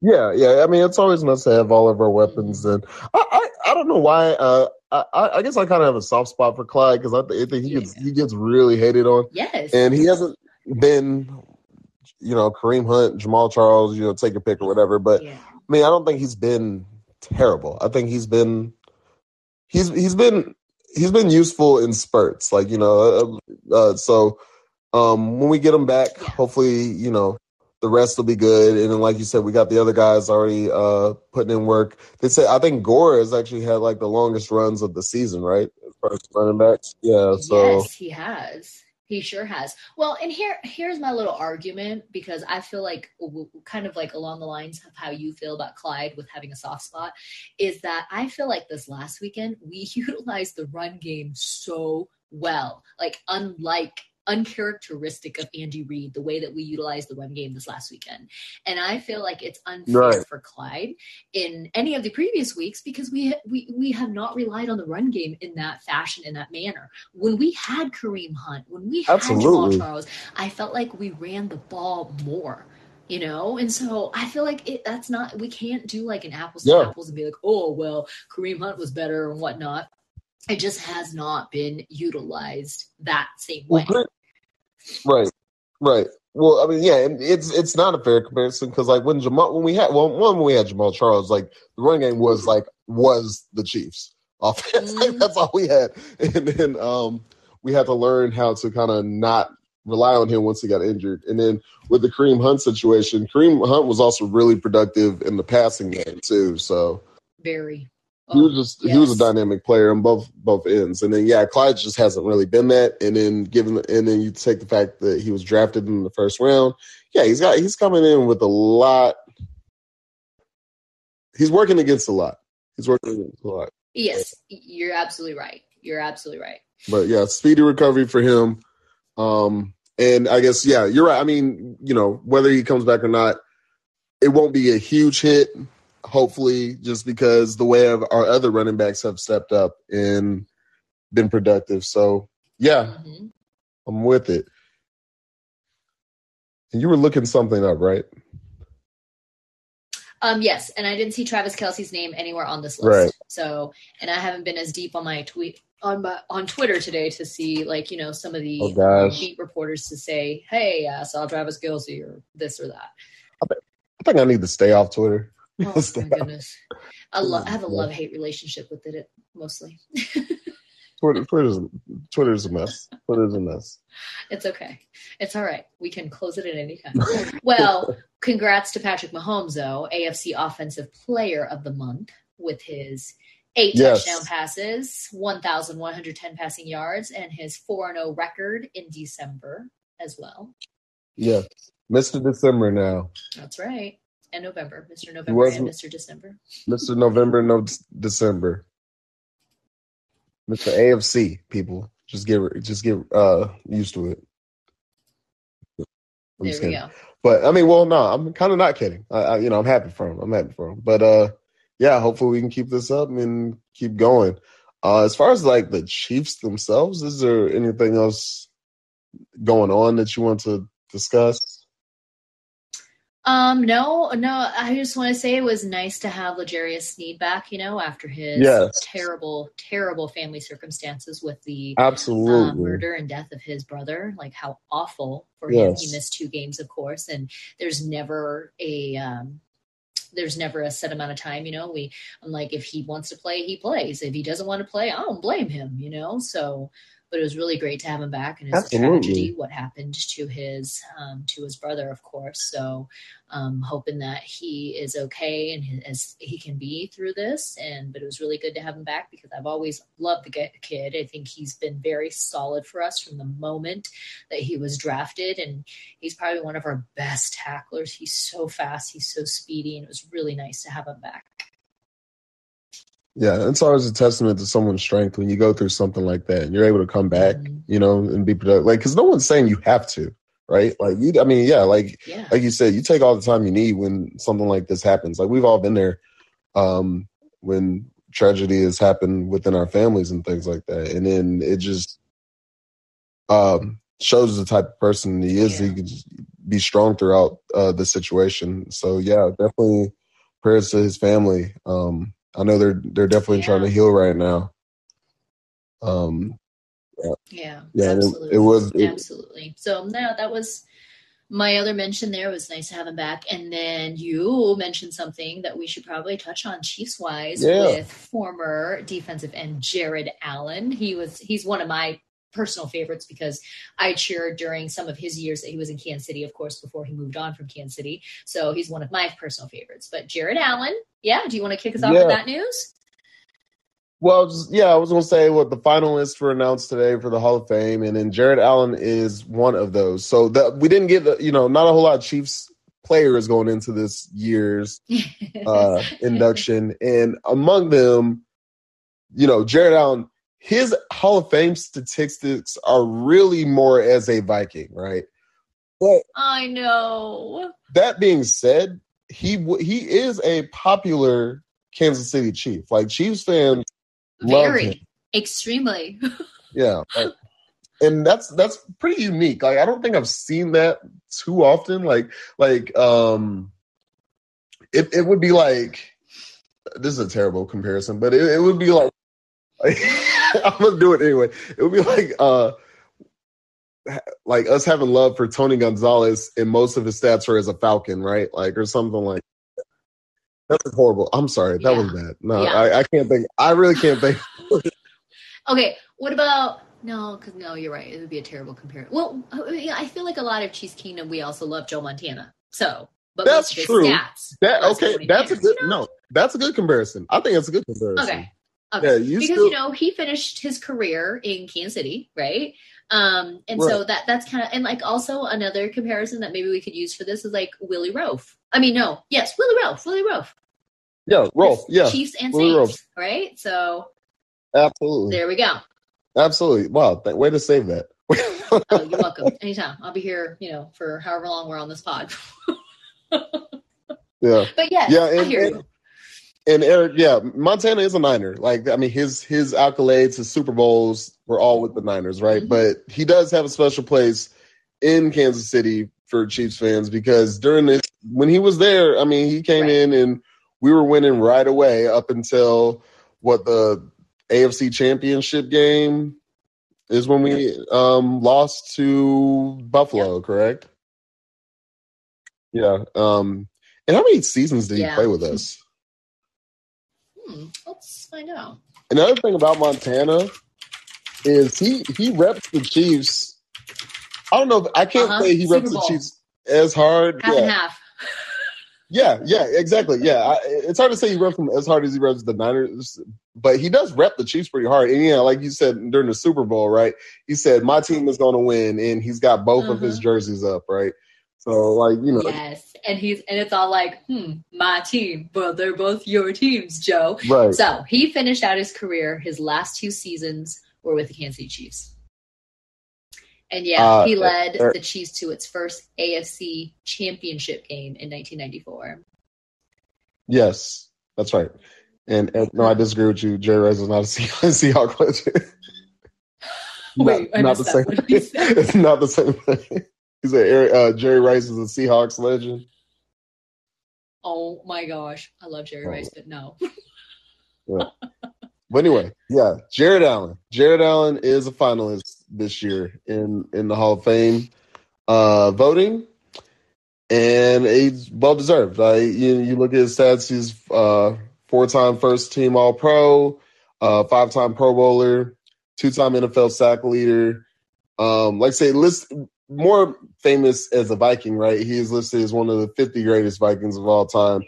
Yeah, yeah. I mean, it's always nice to have all of our weapons. And I, I, I don't know why. Uh, I, I guess I kind of have a soft spot for Clyde because I, th- I think he gets Yeah. he gets really hated on, Yes. and he hasn't been, you know, Kareem Hunt, Jamaal Charles, you know, take a pick or whatever. But yeah. I mean, I don't think he's been terrible. I think he's been he's he's been he's been useful in spurts, like you know. Uh, uh, so um, when we get him back, hopefully, you know, the rest will be good. And then, like you said, we got the other guys already uh, putting in work. They say I think Gore has actually had like the longest runs of the season, right? As far as running backs, yeah. So yes, he has. He sure has. Well, and here here's my little argument because I feel like kind of like along the lines of how you feel about Clyde with having a soft spot is that I feel like this last weekend we utilized the run game so well. Like unlike uncharacteristic of Andy Reid, the way that we utilized the run game this last weekend. And I feel like it's unfair Right. for Clyde in any of the previous weeks because we we we have not relied on the run game in that fashion, in that manner. When we had Kareem Hunt, when we had Absolutely. Jamaal Charles, I felt like we ran the ball more. You know, and so I feel like it, that's not we can't do like an apples to apples and be like, oh well, Kareem Hunt was better and whatnot. It just has not been utilized that same way. Well. Right, right. Well, I mean, yeah, it's it's not a fair comparison because like when Jamaal when we had well one when we had Jamaal Charles, like the running game was like was the Chiefs offense. Like, Mhm. that's all we had, and then um we had to learn how to kind of not rely on him once he got injured. And then with the Kareem Hunt situation, Kareem Hunt was also really productive in the passing game too. So Very. He was Oh, just he was a dynamic player on both both ends. And then yeah, Clyde just hasn't really been that. And then given and then you take the fact that he was drafted in the first round, yeah, he's got he's coming in with a lot. He's working against a lot. He's working against a lot. Yes, you're absolutely right. You're absolutely right. But yeah, speedy recovery for him. Um, and I guess yeah, you're right. I mean, you know, whether he comes back or not, it won't be a huge hit. Hopefully, just because the way of our other running backs have stepped up and been productive. So yeah, Mhm. I'm with it. And you were looking something up, right? Um, yes, and I didn't see Travis Kelce's name anywhere on this list. Right. So, and I haven't been as deep on my tweet on my on Twitter today to see like you know some of the Oh, beat reporters to say, "Hey, I saw Travis Kelce" or this or that. I think I need to stay off Twitter. Oh my goodness, I, lo- I have a love hate relationship with it mostly. Twitter, Twitter's Twitter's a mess. Twitter's a mess. It's okay. It's all right. We can close it at any time. well, congrats to Patrick Mahomes, though, AFC Offensive Player of the Month with his eight Yes. touchdown passes, 1,110 passing yards, and his 4 0 record in December as well. Yeah, Mr. December now. That's right. And November, Mr. November and wasn't- Mr. December. Mr. November, no December. Mr. AFC people, just get just get uh used to it. I'm There just we kidding. go. But I mean, well, no, I'm kind of not kidding. I, I, you know, I'm happy for him. I'm happy for him. But uh, yeah, hopefully we can keep this up and keep going. Uh, as far as like the Chiefs themselves, is there anything else going on that you want to discuss? Um, no, no, I just want to say it was nice to have L'Jarius Sneed back, you know, after his Yes. terrible, terrible family circumstances with the um, murder and death of his brother. Like how awful for him. He missed two games, of course, and there's never a um, there's never a set amount of time. You know, we I'm like if he wants to play, he plays. If he doesn't want to play, I don't blame him. You know, so. But it was really great to have him back, and it's a tragedy what happened to his um, to his brother, of course. So, um, hoping that he is okay and he, as he can be through this. And but it was really good to have him back because I've always loved the kid. I think he's been very solid for us from the moment that he was drafted, and he's probably one of our best tacklers. He's so fast, he's so speedy, and it was really nice to have him back. Yeah, it's always a testament to someone's strength when you go through something like that and you're able to come back, Mhm. you know, and be productive. Like, because no one's saying you have to, right? Like, you, I mean, yeah, like Yeah, like you said, you take all the time you need when something like this happens. Like we've all been there um, when tragedy has happened within our families and things like that, and then it just um, shows the type of person he is. Yeah. He could just be strong throughout uh, the situation. So yeah, definitely prayers to his family. Um, I know they're they're definitely trying to heal right now. Um, yeah, Yeah, and it- absolutely, it was- it- absolutely. So no, that was my other mention. There It was nice to have him back, and then you mentioned something that we should probably touch on Chiefs wise Yeah. with former defensive end Jared Allen. He was he's one of my personal favorites because I cheered during some of his years that he was in Kansas City, of course, before he moved on from Kansas City. So he's one of my personal favorites. But Jared Allen, yeah, do you want to kick us off Yeah. with that news? Well, just, yeah, I was going to say what the finalists were announced today for the Hall of Fame, and then Jared Allen is one of those. So that we didn't get, the, you know, not a whole lot of Chiefs players going into this year's uh, induction, and among them, you know, Jared Allen, his Hall of Fame statistics are really more as a Viking, right? But I know. that being said, he he is a popular Kansas City Chief. Like Chiefs fans love him. Very. Extremely. Yeah. like- and that's that's pretty unique. Like I don't think I've seen that too often. Like like um it it would be like this is a terrible comparison, but it, it would be like, like I'm gonna do it anyway. It would be like uh like us having love for Tony Gonzalez and most of his stats are as a Falcon, right? Like or something like that's horrible. I'm sorry, that was bad. No, Yeah. I, I can't think. I really can't think. Okay, what about no? Because no, you're right. It would be a terrible comparison. Well, I, feel like a lot of Chiefs Kingdom, we also love Joe Montana. So, but That's most of his true. Stats, That okay? That's a good you know? no. That's a good comparison. I think that's a good comparison. Okay. Okay. Yeah, you because still you know he finished his career in Kansas City, right? Um, and so that that's kind of and like also another comparison that maybe we could use for this is like Willie Roaf. I mean, no, yes, Willie Roaf, Willie Roaf, yeah, Rolf. Yeah, Chiefs and Willie Saints, right? So absolutely, there we go. absolutely. Wow, th- way to save that. Oh, you're welcome. Anytime. I'll be here, you know, for however long we're on this pod. yeah, But yeah, yeah, and, and. And Eric, yeah, Montana is a Niner. Like, I mean, his his accolades, his Super Bowls were all with the Niners, right? Mhm. But he does have a special place in Kansas City for Chiefs fans because during this, when he was there, I mean, he came Right. in and we were winning right away up until what the AFC Championship game is when we um lost to Buffalo, correct? Yeah. Um and how many seasons did he play with us? Hmm, let's find out. Another thing about Montana is he he reps the Chiefs. I don't know. If, I can't Uh-huh. say he Super reps the Chiefs as hard. Half yeah. and half. yeah, yeah, exactly. Yeah, I, it's hard to say he reps them as hard as he reps the Niners, but he does rep the Chiefs pretty hard. And yeah, like you said during the Super Bowl, right? He said my team is going to win, and he's got both of his Mhm. jerseys up, right? So like you know, Yes. And he's and it's all like, hmm, my team. Well, they're both your teams, Joe. right? So he finished out his career. His last two seasons were with the Kansas City Chiefs. And yeah, Uh, he led uh, the Chiefs to its first AFC championship game in 1994. Yes, that's right. And, and no, I disagree with you. Jerry Rice is not a Sea- Seahawk legend. Wait, I not the same. that. What did he say? it's not the same thing. He said uh, Jerry Rice is a Seahawks legend. Oh my gosh. I love Jerry Oh. Rice, but no. But anyway, yeah, Jared Allen. Jared Allen is a finalist this year in in the Hall of Fame uh, voting, and he's well deserved. Uh, you you look at his stats; he's uh, four time first team All Pro, uh, five time Pro Bowler, two time NFL sack leader. Um, like I say, list more famous as a Viking, right? He is listed as one of the fifty greatest Vikings of all time.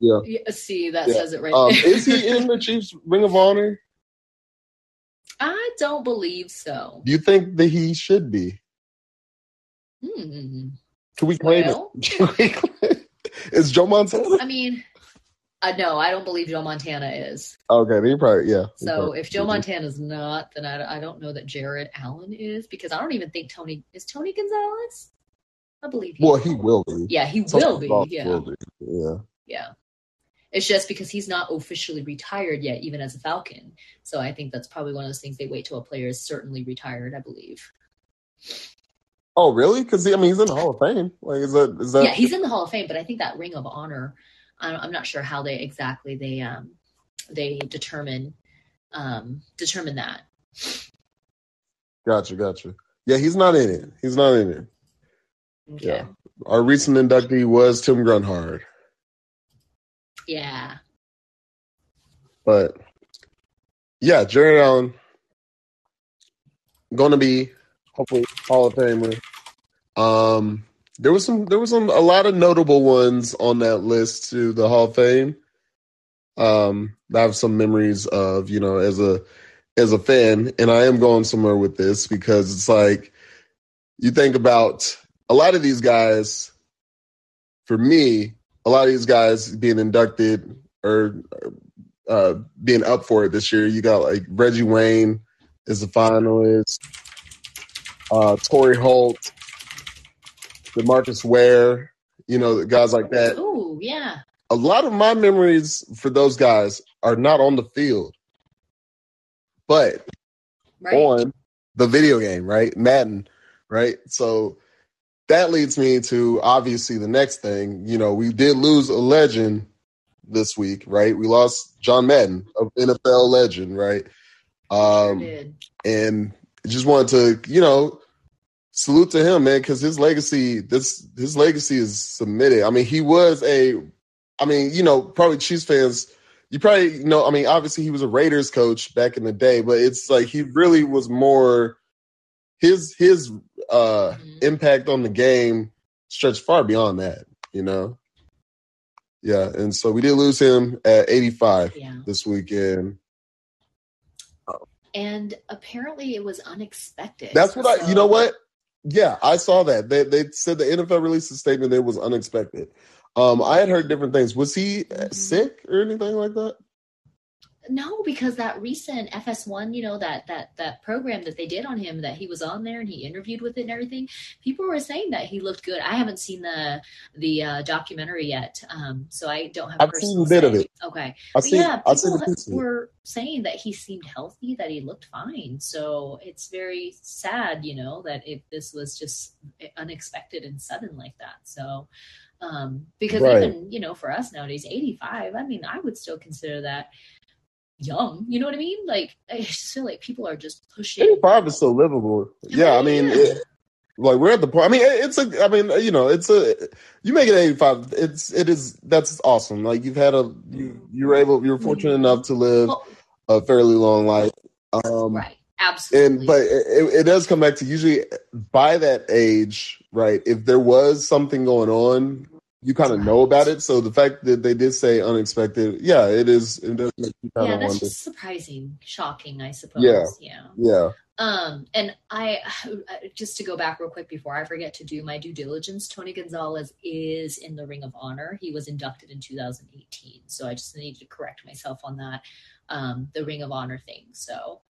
Yeah. Yeah, see, that Yeah. says it right Um, there. is he in the Chiefs Ring of Honor? I don't believe so. Do you think that he should be? Hmm. Can we claim Well. it? Can we claim Is Joe Montana? I mean, uh, no, I don't believe Joe Montana is. Okay, then he probably yeah. So probably- if Joe Montana's not, then I, I don't know that Jared Allen is because I don't even think Tony is Tony Gonzalez. I believe. well, he will be. Yeah, he will be. Yeah, will be. Yeah. yeah. It's just because he's not officially retired yet, even as a Falcon. So I think that's probably one of those things they wait till a player is certainly retired. I believe. Oh, really? Because I mean, he's in the Hall of Fame. Like, is that is that? yeah, he's in the Hall of Fame, but I think that Ring of Honor, I'm, I'm not sure how they exactly they um they determine um determine that. Gotcha, gotcha. Yeah, he's not in it. He's not in it. Okay. Yeah. Our recent inductee was Tim Grunhard, Yeah. but yeah, Jared Allen going to be hopefully Hall of Famer. Um, there was some, there was some, a lot of notable ones on that list to the Hall of Fame. Um, I have some memories of, you know, as a, as a fan, and I am going somewhere with this because it's like you think about a lot of these guys. For me, a lot of these guys being inducted or uh, being up for it this year. You got like Reggie Wayne is the finalist, uh, Torry Holt, Demarcus Ware, you know, guys like that. Oh, yeah. A lot of my memories for those guys are not on the field, but Right. on the video game, right? Madden, right? So that leads me to obviously the next thing. You know, we did lose a legend this week, right? We lost John Madden, an NFL legend, right? Sure Um, did. and just wanted to, you know, salute to him, man, because his legacy, this his legacy is submitted. I mean, he was a, I mean, you know, probably Chiefs fans, you probably know. I mean, obviously he was a Raiders coach back in the day, but it's like he really was more his his uh Mhm. impact on the game stretched far beyond that, you know. Yeah, and so we did lose him at 85 Yeah. this weekend. And apparently it was unexpected. That's what I. You know what? Yeah, I saw that. They they said the NFL released a statement that it was unexpected. Um, I had heard different things. Was he uh, Mhm. sick or anything like that? No, because that recent FS1, you know, that that that program that they did on him, that he was on there and he interviewed with it and everything. People were saying that he looked good. I haven't seen the the uh, documentary yet, um, so I don't have. I've seen a bit of it. Okay, I but see. yeah, I see people the piece of were saying that he seemed healthy, that he looked fine. So it's very sad, you know, that if this was just unexpected and sudden like that. So. Um, because Right. even you know for us nowadays 85 i mean i would still consider that young. You know what I mean? Like I just feel like people are just pushing. 85 is so livable. Yeah, I mean, it, like we're at the point. I mean, it- it's a. I mean, you know, it's a. You make it 85. It's it is that's awesome. Like you've had a you you were able you're fortunate enough to live Well, a fairly long life. Um, right. Absolutely. and but it, it does come back to usually by that age, right? If there was something going on, you kind of know about it. So the fact that they did say unexpected, yeah, it is. It does make you kind yeah, of that's wonder. just surprising, shocking, I suppose. Yeah. Yeah. Yeah, Um, and I just to go back real quick before I forget to do my due diligence, Tony Gonzalez is in the Ring of Honor. He was inducted in 2018, so I just need to correct myself on that. Um, the Ring of Honor thing. So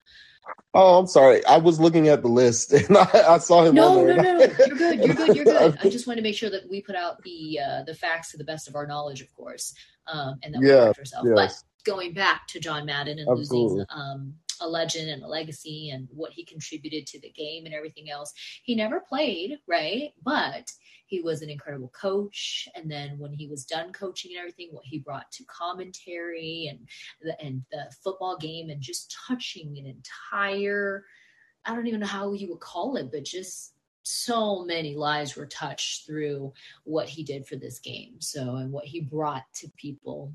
Oh, I'm sorry. I was looking at the list and I, I saw him. no, no, no, no, you're good, you're good, you're good. I just want to make sure that we put out the uh, the facts to the best of our knowledge, of course, um, and that we Yeah, correct ourselves. But going back to John Madden and Absolutely. losing um, a legend and a legacy and what he contributed to the game and everything else, he never played, right? But he was an incredible coach. And then when he was done coaching and everything, what he brought to commentary and the, and the football game and just touching an entire, I don't even know how you would call it, but just so many lives were touched through what he did for this game. So, and what he brought to people.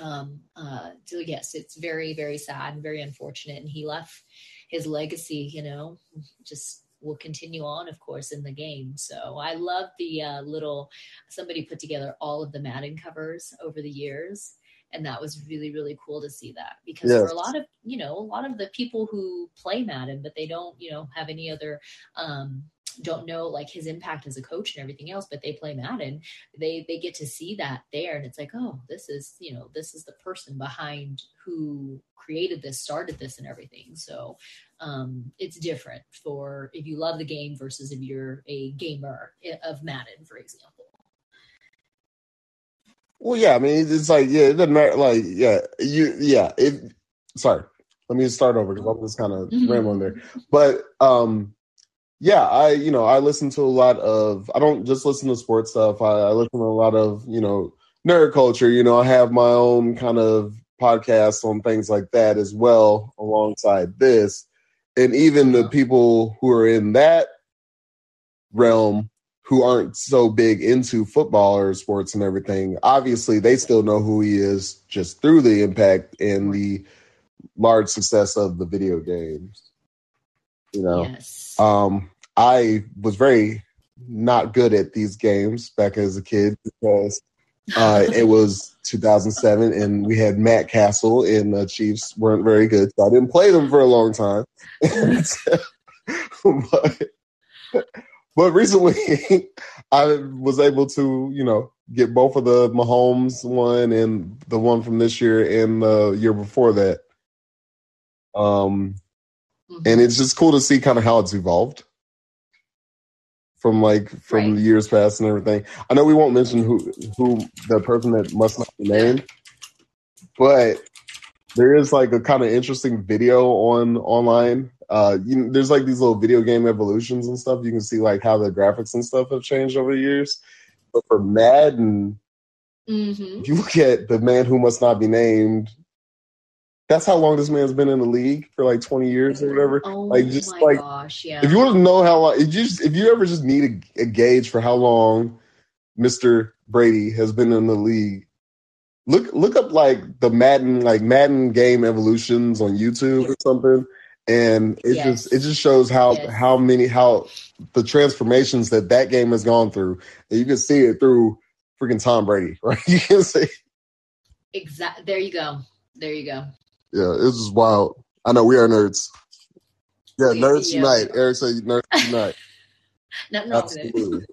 Um, uh, so yes, it's very, very sad and very unfortunate. And he left his legacy, you know, just will continue on, of course, in the game. So I love the uh, little, somebody put together all of the Madden covers over the years. And that was really, really cool to see that because for Yes. a lot of, you know, a lot of the people who play Madden, but they don't, you know, have any other, um, don't know like his impact as a coach and everything else, but they play Madden, they they get to see that there, and it's like, oh, this is you know this is the person behind who created this, started this, and everything. So um, it's different for if you love the game versus if you're a gamer of Madden, for example. Well, yeah. I mean, it's like yeah, it doesn't matter. Like yeah, you yeah. It. Sorry, let me start over because I'm just kind of Mhm. rambling there. But um, yeah, I you know I listen to a lot of. I don't just listen to sports stuff. I, I listen to a lot of you know nerd culture. You know, I have my own kind of podcast on things like that as well alongside this, and even the people who are in that realm who aren't so big into football or sports and everything, obviously they still know who he is just through the impact and the large success of the video games. You know, Yes. Um, I was very not good at these games back as a kid because uh, it was 2007 and we had Matt Cassel and the Chiefs weren't very good. So I didn't play them for a long time. but, but recently I was able to, you know, get both of the Mahomes one and the one from this year and the year before that. Um, Mhm. and it's just cool to see kind of how it's evolved from like from Right. the years past and everything. I know we won't mention who who the person that must not be named, but there is like a kind of interesting video on online. Uh, you, there's like these little video game evolutions and stuff. You can see like how the graphics and stuff have changed over the years. But for Madden, Mhm. you look at the man who must not be named, that's how long this man's been in the league for like 20 years or whatever. Oh like just my like gosh, yeah. if you want to know how long, if you just, if you ever just need a, a gauge for how long Mr. Brady has been in the league, look look up like the Madden like Madden game evolutions on YouTube or something, and it Yes. just it just shows how Yes. how many how the transformations that that game has gone through, and you can see it through freaking Tom Brady, right? You can see, Exactly. There you go. There you go. Yeah, it's just wild. I know we are nerds. Yeah, nerds yeah, unite. Eric said nerds unite. Nothing wrong with it. Absolutely.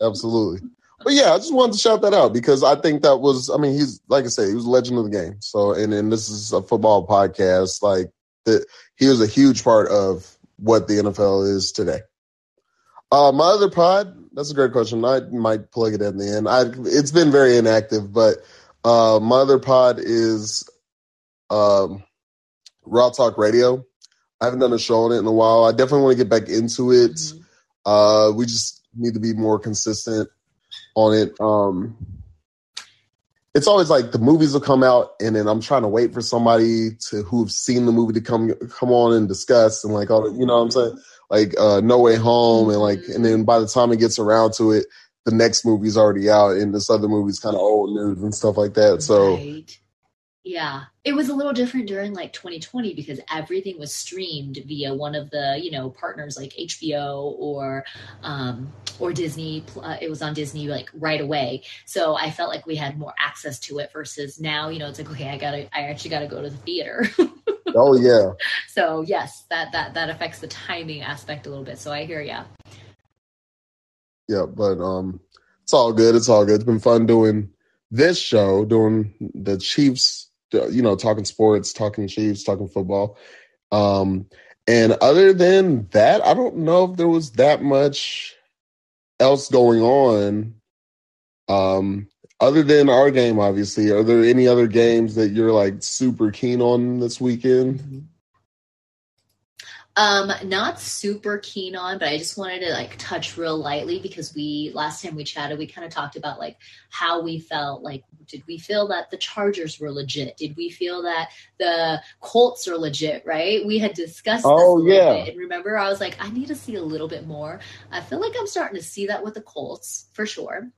Absolutely. But yeah, I just wanted to shout that out because I think that was I mean, he's like I said, he was a legend of the game. So and and this is a football podcast, like that he was a huge part of what the NFL is today. Uh my other pod, that's a great question. I might plug it in the end. I it's been very inactive, but uh my other pod is um Raw Talk Radio. I haven't done a show on it in a while. I definitely want to get back into it. Mhm. Uh, we just need to be more consistent on it. Um, it's always like the movies will come out, and then I'm trying to wait for somebody to who've seen the movie to come come on and discuss, and like all the, you know what I'm saying, like uh, No Way Home, and like, and then by the time it gets around to it, the next movie's already out, and this other movie's kind of old news and stuff like that. So Right. Yeah. It was a little different during like 2020 because everything was streamed via one of the, you know, partners like HBO or um or Disney. Uh, it was on Disney like right away. So I felt like we had more access to it versus now, you know, it's like okay, I got to I actually got to go to the theater. oh yeah, so, yes, that that that affects the timing aspect a little bit. So I hear ya. yeah, but um, it's all good. It's all good. It's been fun doing this show, doing the Chiefs, you know, talking sports, talking Chiefs, talking football. Um, and other than that, I don't know if there was that much else going on. Um, other than our game, obviously, are there any other games that you're like super keen on this weekend? Um, not super keen on, but I just wanted to like touch real lightly because we last time we chatted, we kind of talked about like how we felt. Like, did we feel that the Chargers were legit? Did we feel that the Colts are legit? Right? We had discussed. Oh, this a yeah. Bit. And remember, I was like, I need to see a little bit more. I feel like I'm starting to see that with the Colts for sure.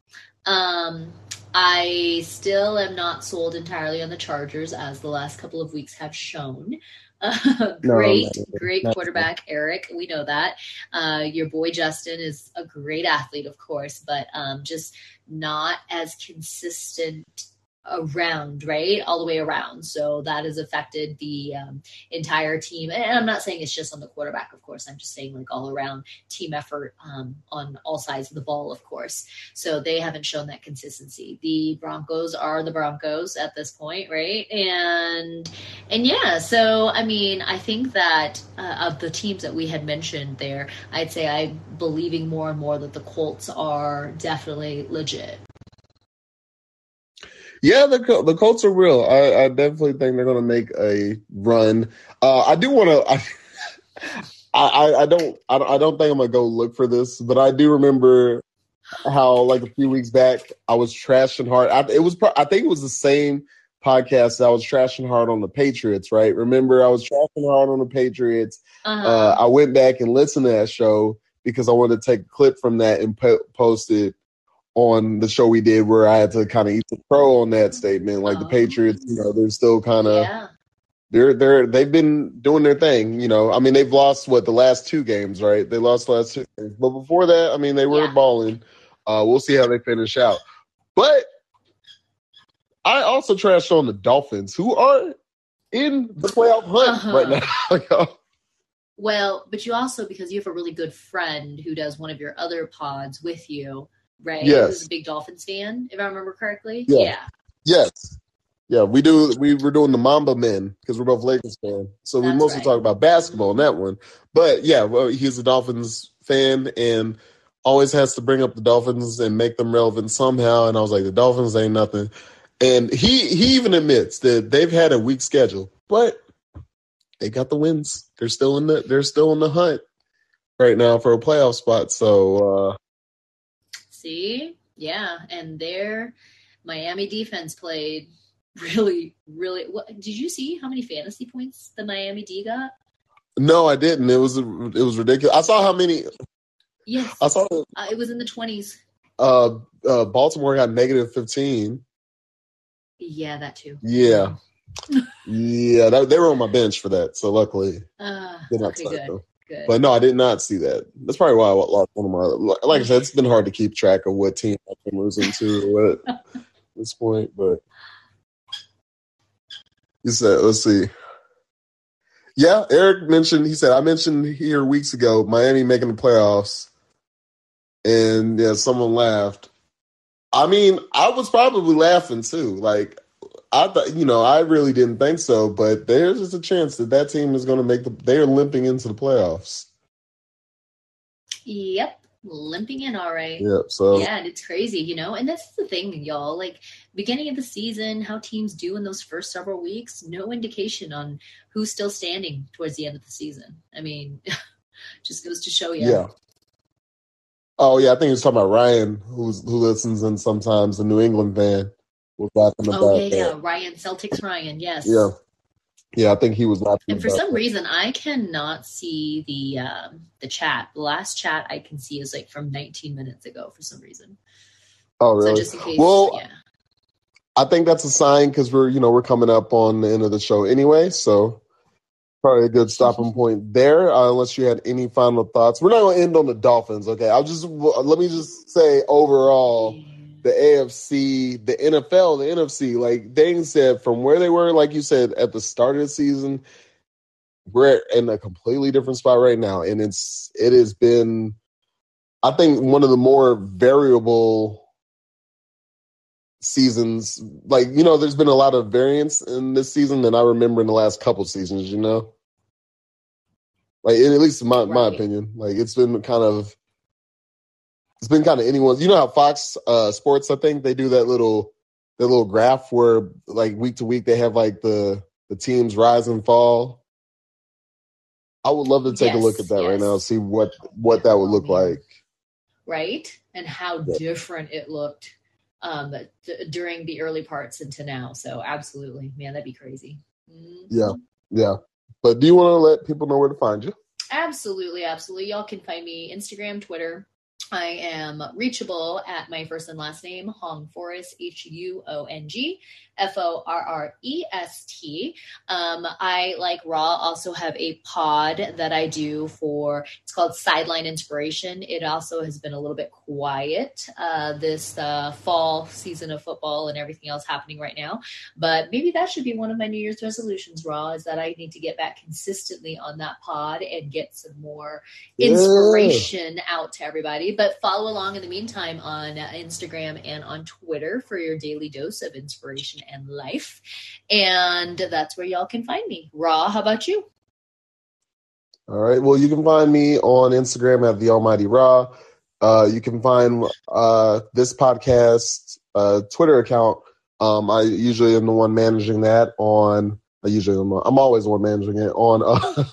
Um, I still am not sold entirely on the Chargers, as the last couple of weeks have shown. Uh, great, no, great quarterback, Eric. We know that. Uh, your boy Justin is a great athlete, of course, but um, just not as consistent around, right? All the way around. So that has affected the um, entire team. And I'm not saying it's just on the quarterback, of course. I'm just saying like all around team effort um, on all sides of the ball, of course. So they haven't shown that consistency. The Broncos are the Broncos at this point, right? And and yeah, so I mean, I think that uh, of the teams that we had mentioned there, I'd say I'm believing more and more that the Colts are definitely legit. Yeah, the the Colts are real. I, I definitely think they're going to make a run. Uh, I do want to. I, I I don't I don't I don't think I'm gonna go look for this, but I do remember how like a few weeks back I was trashing hard. I, it was pro- I think it was the same podcast that I was trashing hard on the Patriots. Right? Remember I was trashing hard on the Patriots. Uh-huh. Uh, I went back and listened to that show because I wanted to take a clip from that and po- post it on the show we did where I had to kind of eat the pro on that statement. Like the Oh. Patriots, you know, they're still kind of yeah. they're they're they've been doing their thing. You know, I mean they've lost what the last two games, right? They lost the last two games, but before that, I mean they were Yeah. balling. Uh, we'll see how they finish out. But I also trashed on the Dolphins, who are in the playoff hunt Uh-huh. right now. Well, but you also because you have a really good friend who does one of your other pods with you, right? Yes. Big Dolphins fan, if I remember correctly. Yeah. Yeah. Yes. Yeah, we do. We were doing the Mamba Men because we're both Lakers fans, so we mostly right. talk about basketball in that one. But yeah, well, he's a Dolphins fan and always has to bring up the Dolphins and make them relevant somehow. And I was like, the Dolphins ain't nothing. And he he even admits that they've had a weak schedule, but they got the wins. They're still in the they're still in the hunt right now for a playoff spot. So uh, See, yeah, and their Miami defense played really, really. What did you see? How many fantasy points the Miami D got? no, I didn't. It was it was ridiculous. I saw how many. Yes, I saw uh, it was in the twenties. uh, uh, Baltimore got negative fifteen. Yeah, that too. Yeah, yeah, that, they were on my bench for that. So luckily, Uh, okay, good, them. Good. But no, I did not see that. That's probably why I lost one of my. Like I said, it's been hard to keep track of what team I've been losing to at this point. But you said, let's see. Yeah, Eric mentioned. He said I mentioned here weeks ago Miami making the playoffs, and yeah, someone laughed. I mean, I was probably laughing too. Like I thought, you know, I really didn't think so, but there's just a chance that that team is going to make the. They're limping into the playoffs. Yep, limping in all right. Yep. So Yeah, and it's crazy, you know. And that's the thing, y'all. Like beginning of the season, how teams do in those first several weeks, no indication on who's still standing towards the end of the season. I mean, just goes to show you. yeah. Oh yeah, I think he was talking about Ryan, who's who listens in sometimes, a New England fan, was laughing about Oh yeah, that. yeah. Ryan Celtics Ryan, yes. Yeah. Yeah, I think he was laughing. And for some that. reason, I cannot see the um, the chat. The last chat I can see is like from 19 minutes ago for some reason. Oh So really? just in case, Well, yeah. I think that's a sign because we're you know we're coming up on the end of the show anyway, so probably a good stopping point there. Uh, unless you had any final thoughts, we're not going to end on the Dolphins. Okay, I'll just let me just say overall. The AFC, the NFL, the NFC, like Dane said, from where they were, like you said, at the start of the season, we're in a completely different spot right now. And it's it has been I think one of the more variable seasons. Like, you know, there's been a lot of variance in this season than I remember in the last couple seasons, you know? Like at least in my, my opinion. Like it's been kind of it's been kind of anyone's. You know how Fox uh, Sports, I think they do that little that little graph where like week to week they have like the the teams rise and fall. I would love to take a look at that right now, see what what that would look like. right? And how Yeah. different it looked um, d- during the early parts into now. So absolutely, man, that'd be crazy. Mhm. Yeah, yeah. But do you want to let people know where to find you? Absolutely, absolutely. Y'all can find me Instagram, Twitter. I am reachable at my first and last name, Huong Forrest, H U O N G F O R R E S T. Um, I, like Raw, also have a pod that I do for, it's called Sideline Inspiration. It also has been a little bit quiet uh, this uh, fall season of football and everything else happening right now. But maybe that should be one of my New Year's resolutions, Raw, is that I need to get back consistently on that pod and get some more Yeah. inspiration out to everybody. But follow along in the meantime on uh, Instagram and on Twitter for your daily dose of inspiration and life. And that's where y'all can find me. Raw, how about you? All right. Well, you can find me on Instagram at the Almighty Raw. Uh, you can find uh, this podcast uh, Twitter account. Um, I usually am the one managing that on. I usually am. I'm always the one managing it on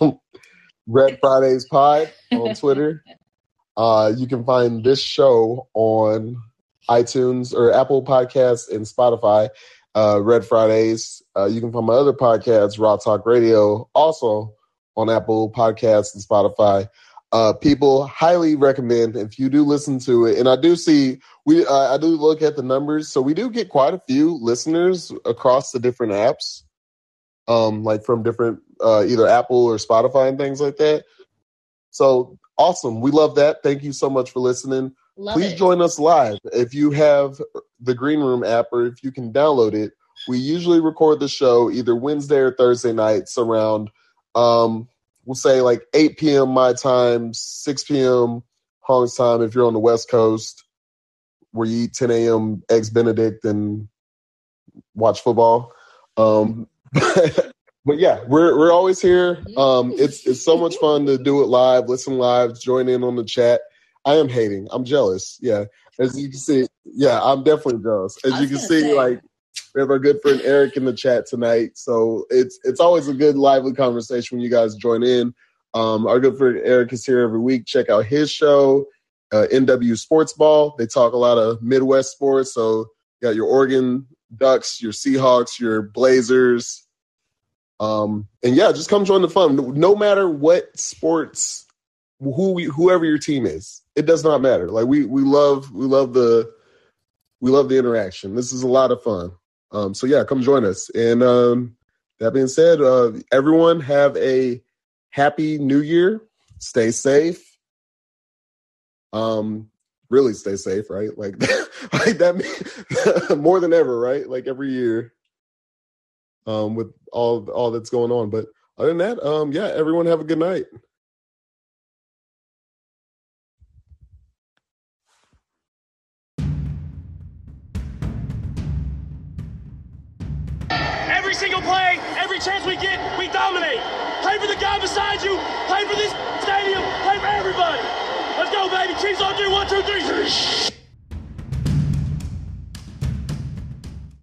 um, Red Fridays Pod on Twitter. Uh, you can find this show on iTunes or Apple Podcasts and Spotify. Uh, Red Fridays. Uh, you can find my other podcasts, Raw Talk Radio, also on Apple Podcasts and Spotify. Uh, people highly recommend if you do listen to it, and I do see we uh, I do look at the numbers, so we do get quite a few listeners across the different apps, um, like from different uh, either Apple or Spotify and things like that. So awesome, we love that. Thank you so much for listening Love please it. join us live if you have the green room app or if you can download it we usually record the show either wednesday or thursday nights around um we'll say like 8 p.m my time 6 p.m huong's time if you're on the west coast where you eat 10 a.m. eggs Benedict and watch football. Um, but yeah, we're we're always here. Um, it's it's so much fun to do it live, listen live, join in on the chat. I am hating. I'm jealous. Yeah, as you can see, yeah, I'm definitely jealous. As you can see, say. like we have our good friend Eric in the chat tonight, so it's it's always a good lively conversation when you guys join in. Um, our good friend Eric is here every week. Check out his show, uh, NW Sports Ball. They talk a lot of Midwest sports. So you got your Oregon Ducks, your Seahawks, your Blazers. Um, and yeah, just come join the fun. No, matter what sports, who we, whoever your team is, it does not matter. Like we we love we love the we love the interaction. This is a lot of fun. Um, so yeah, come join us. And um, that being said, uh, everyone have a happy new year. Stay safe. Um, really stay safe, right? Like, like that more than ever, right? Like every year, um, with all all that's going on. But other than that, um, yeah, everyone have a good night. Every single play, every chance we get, we dominate. Play for the guy beside you. Play for this stadium. Play for everybody. Let's go, baby. Chiefs on three. One, two, three.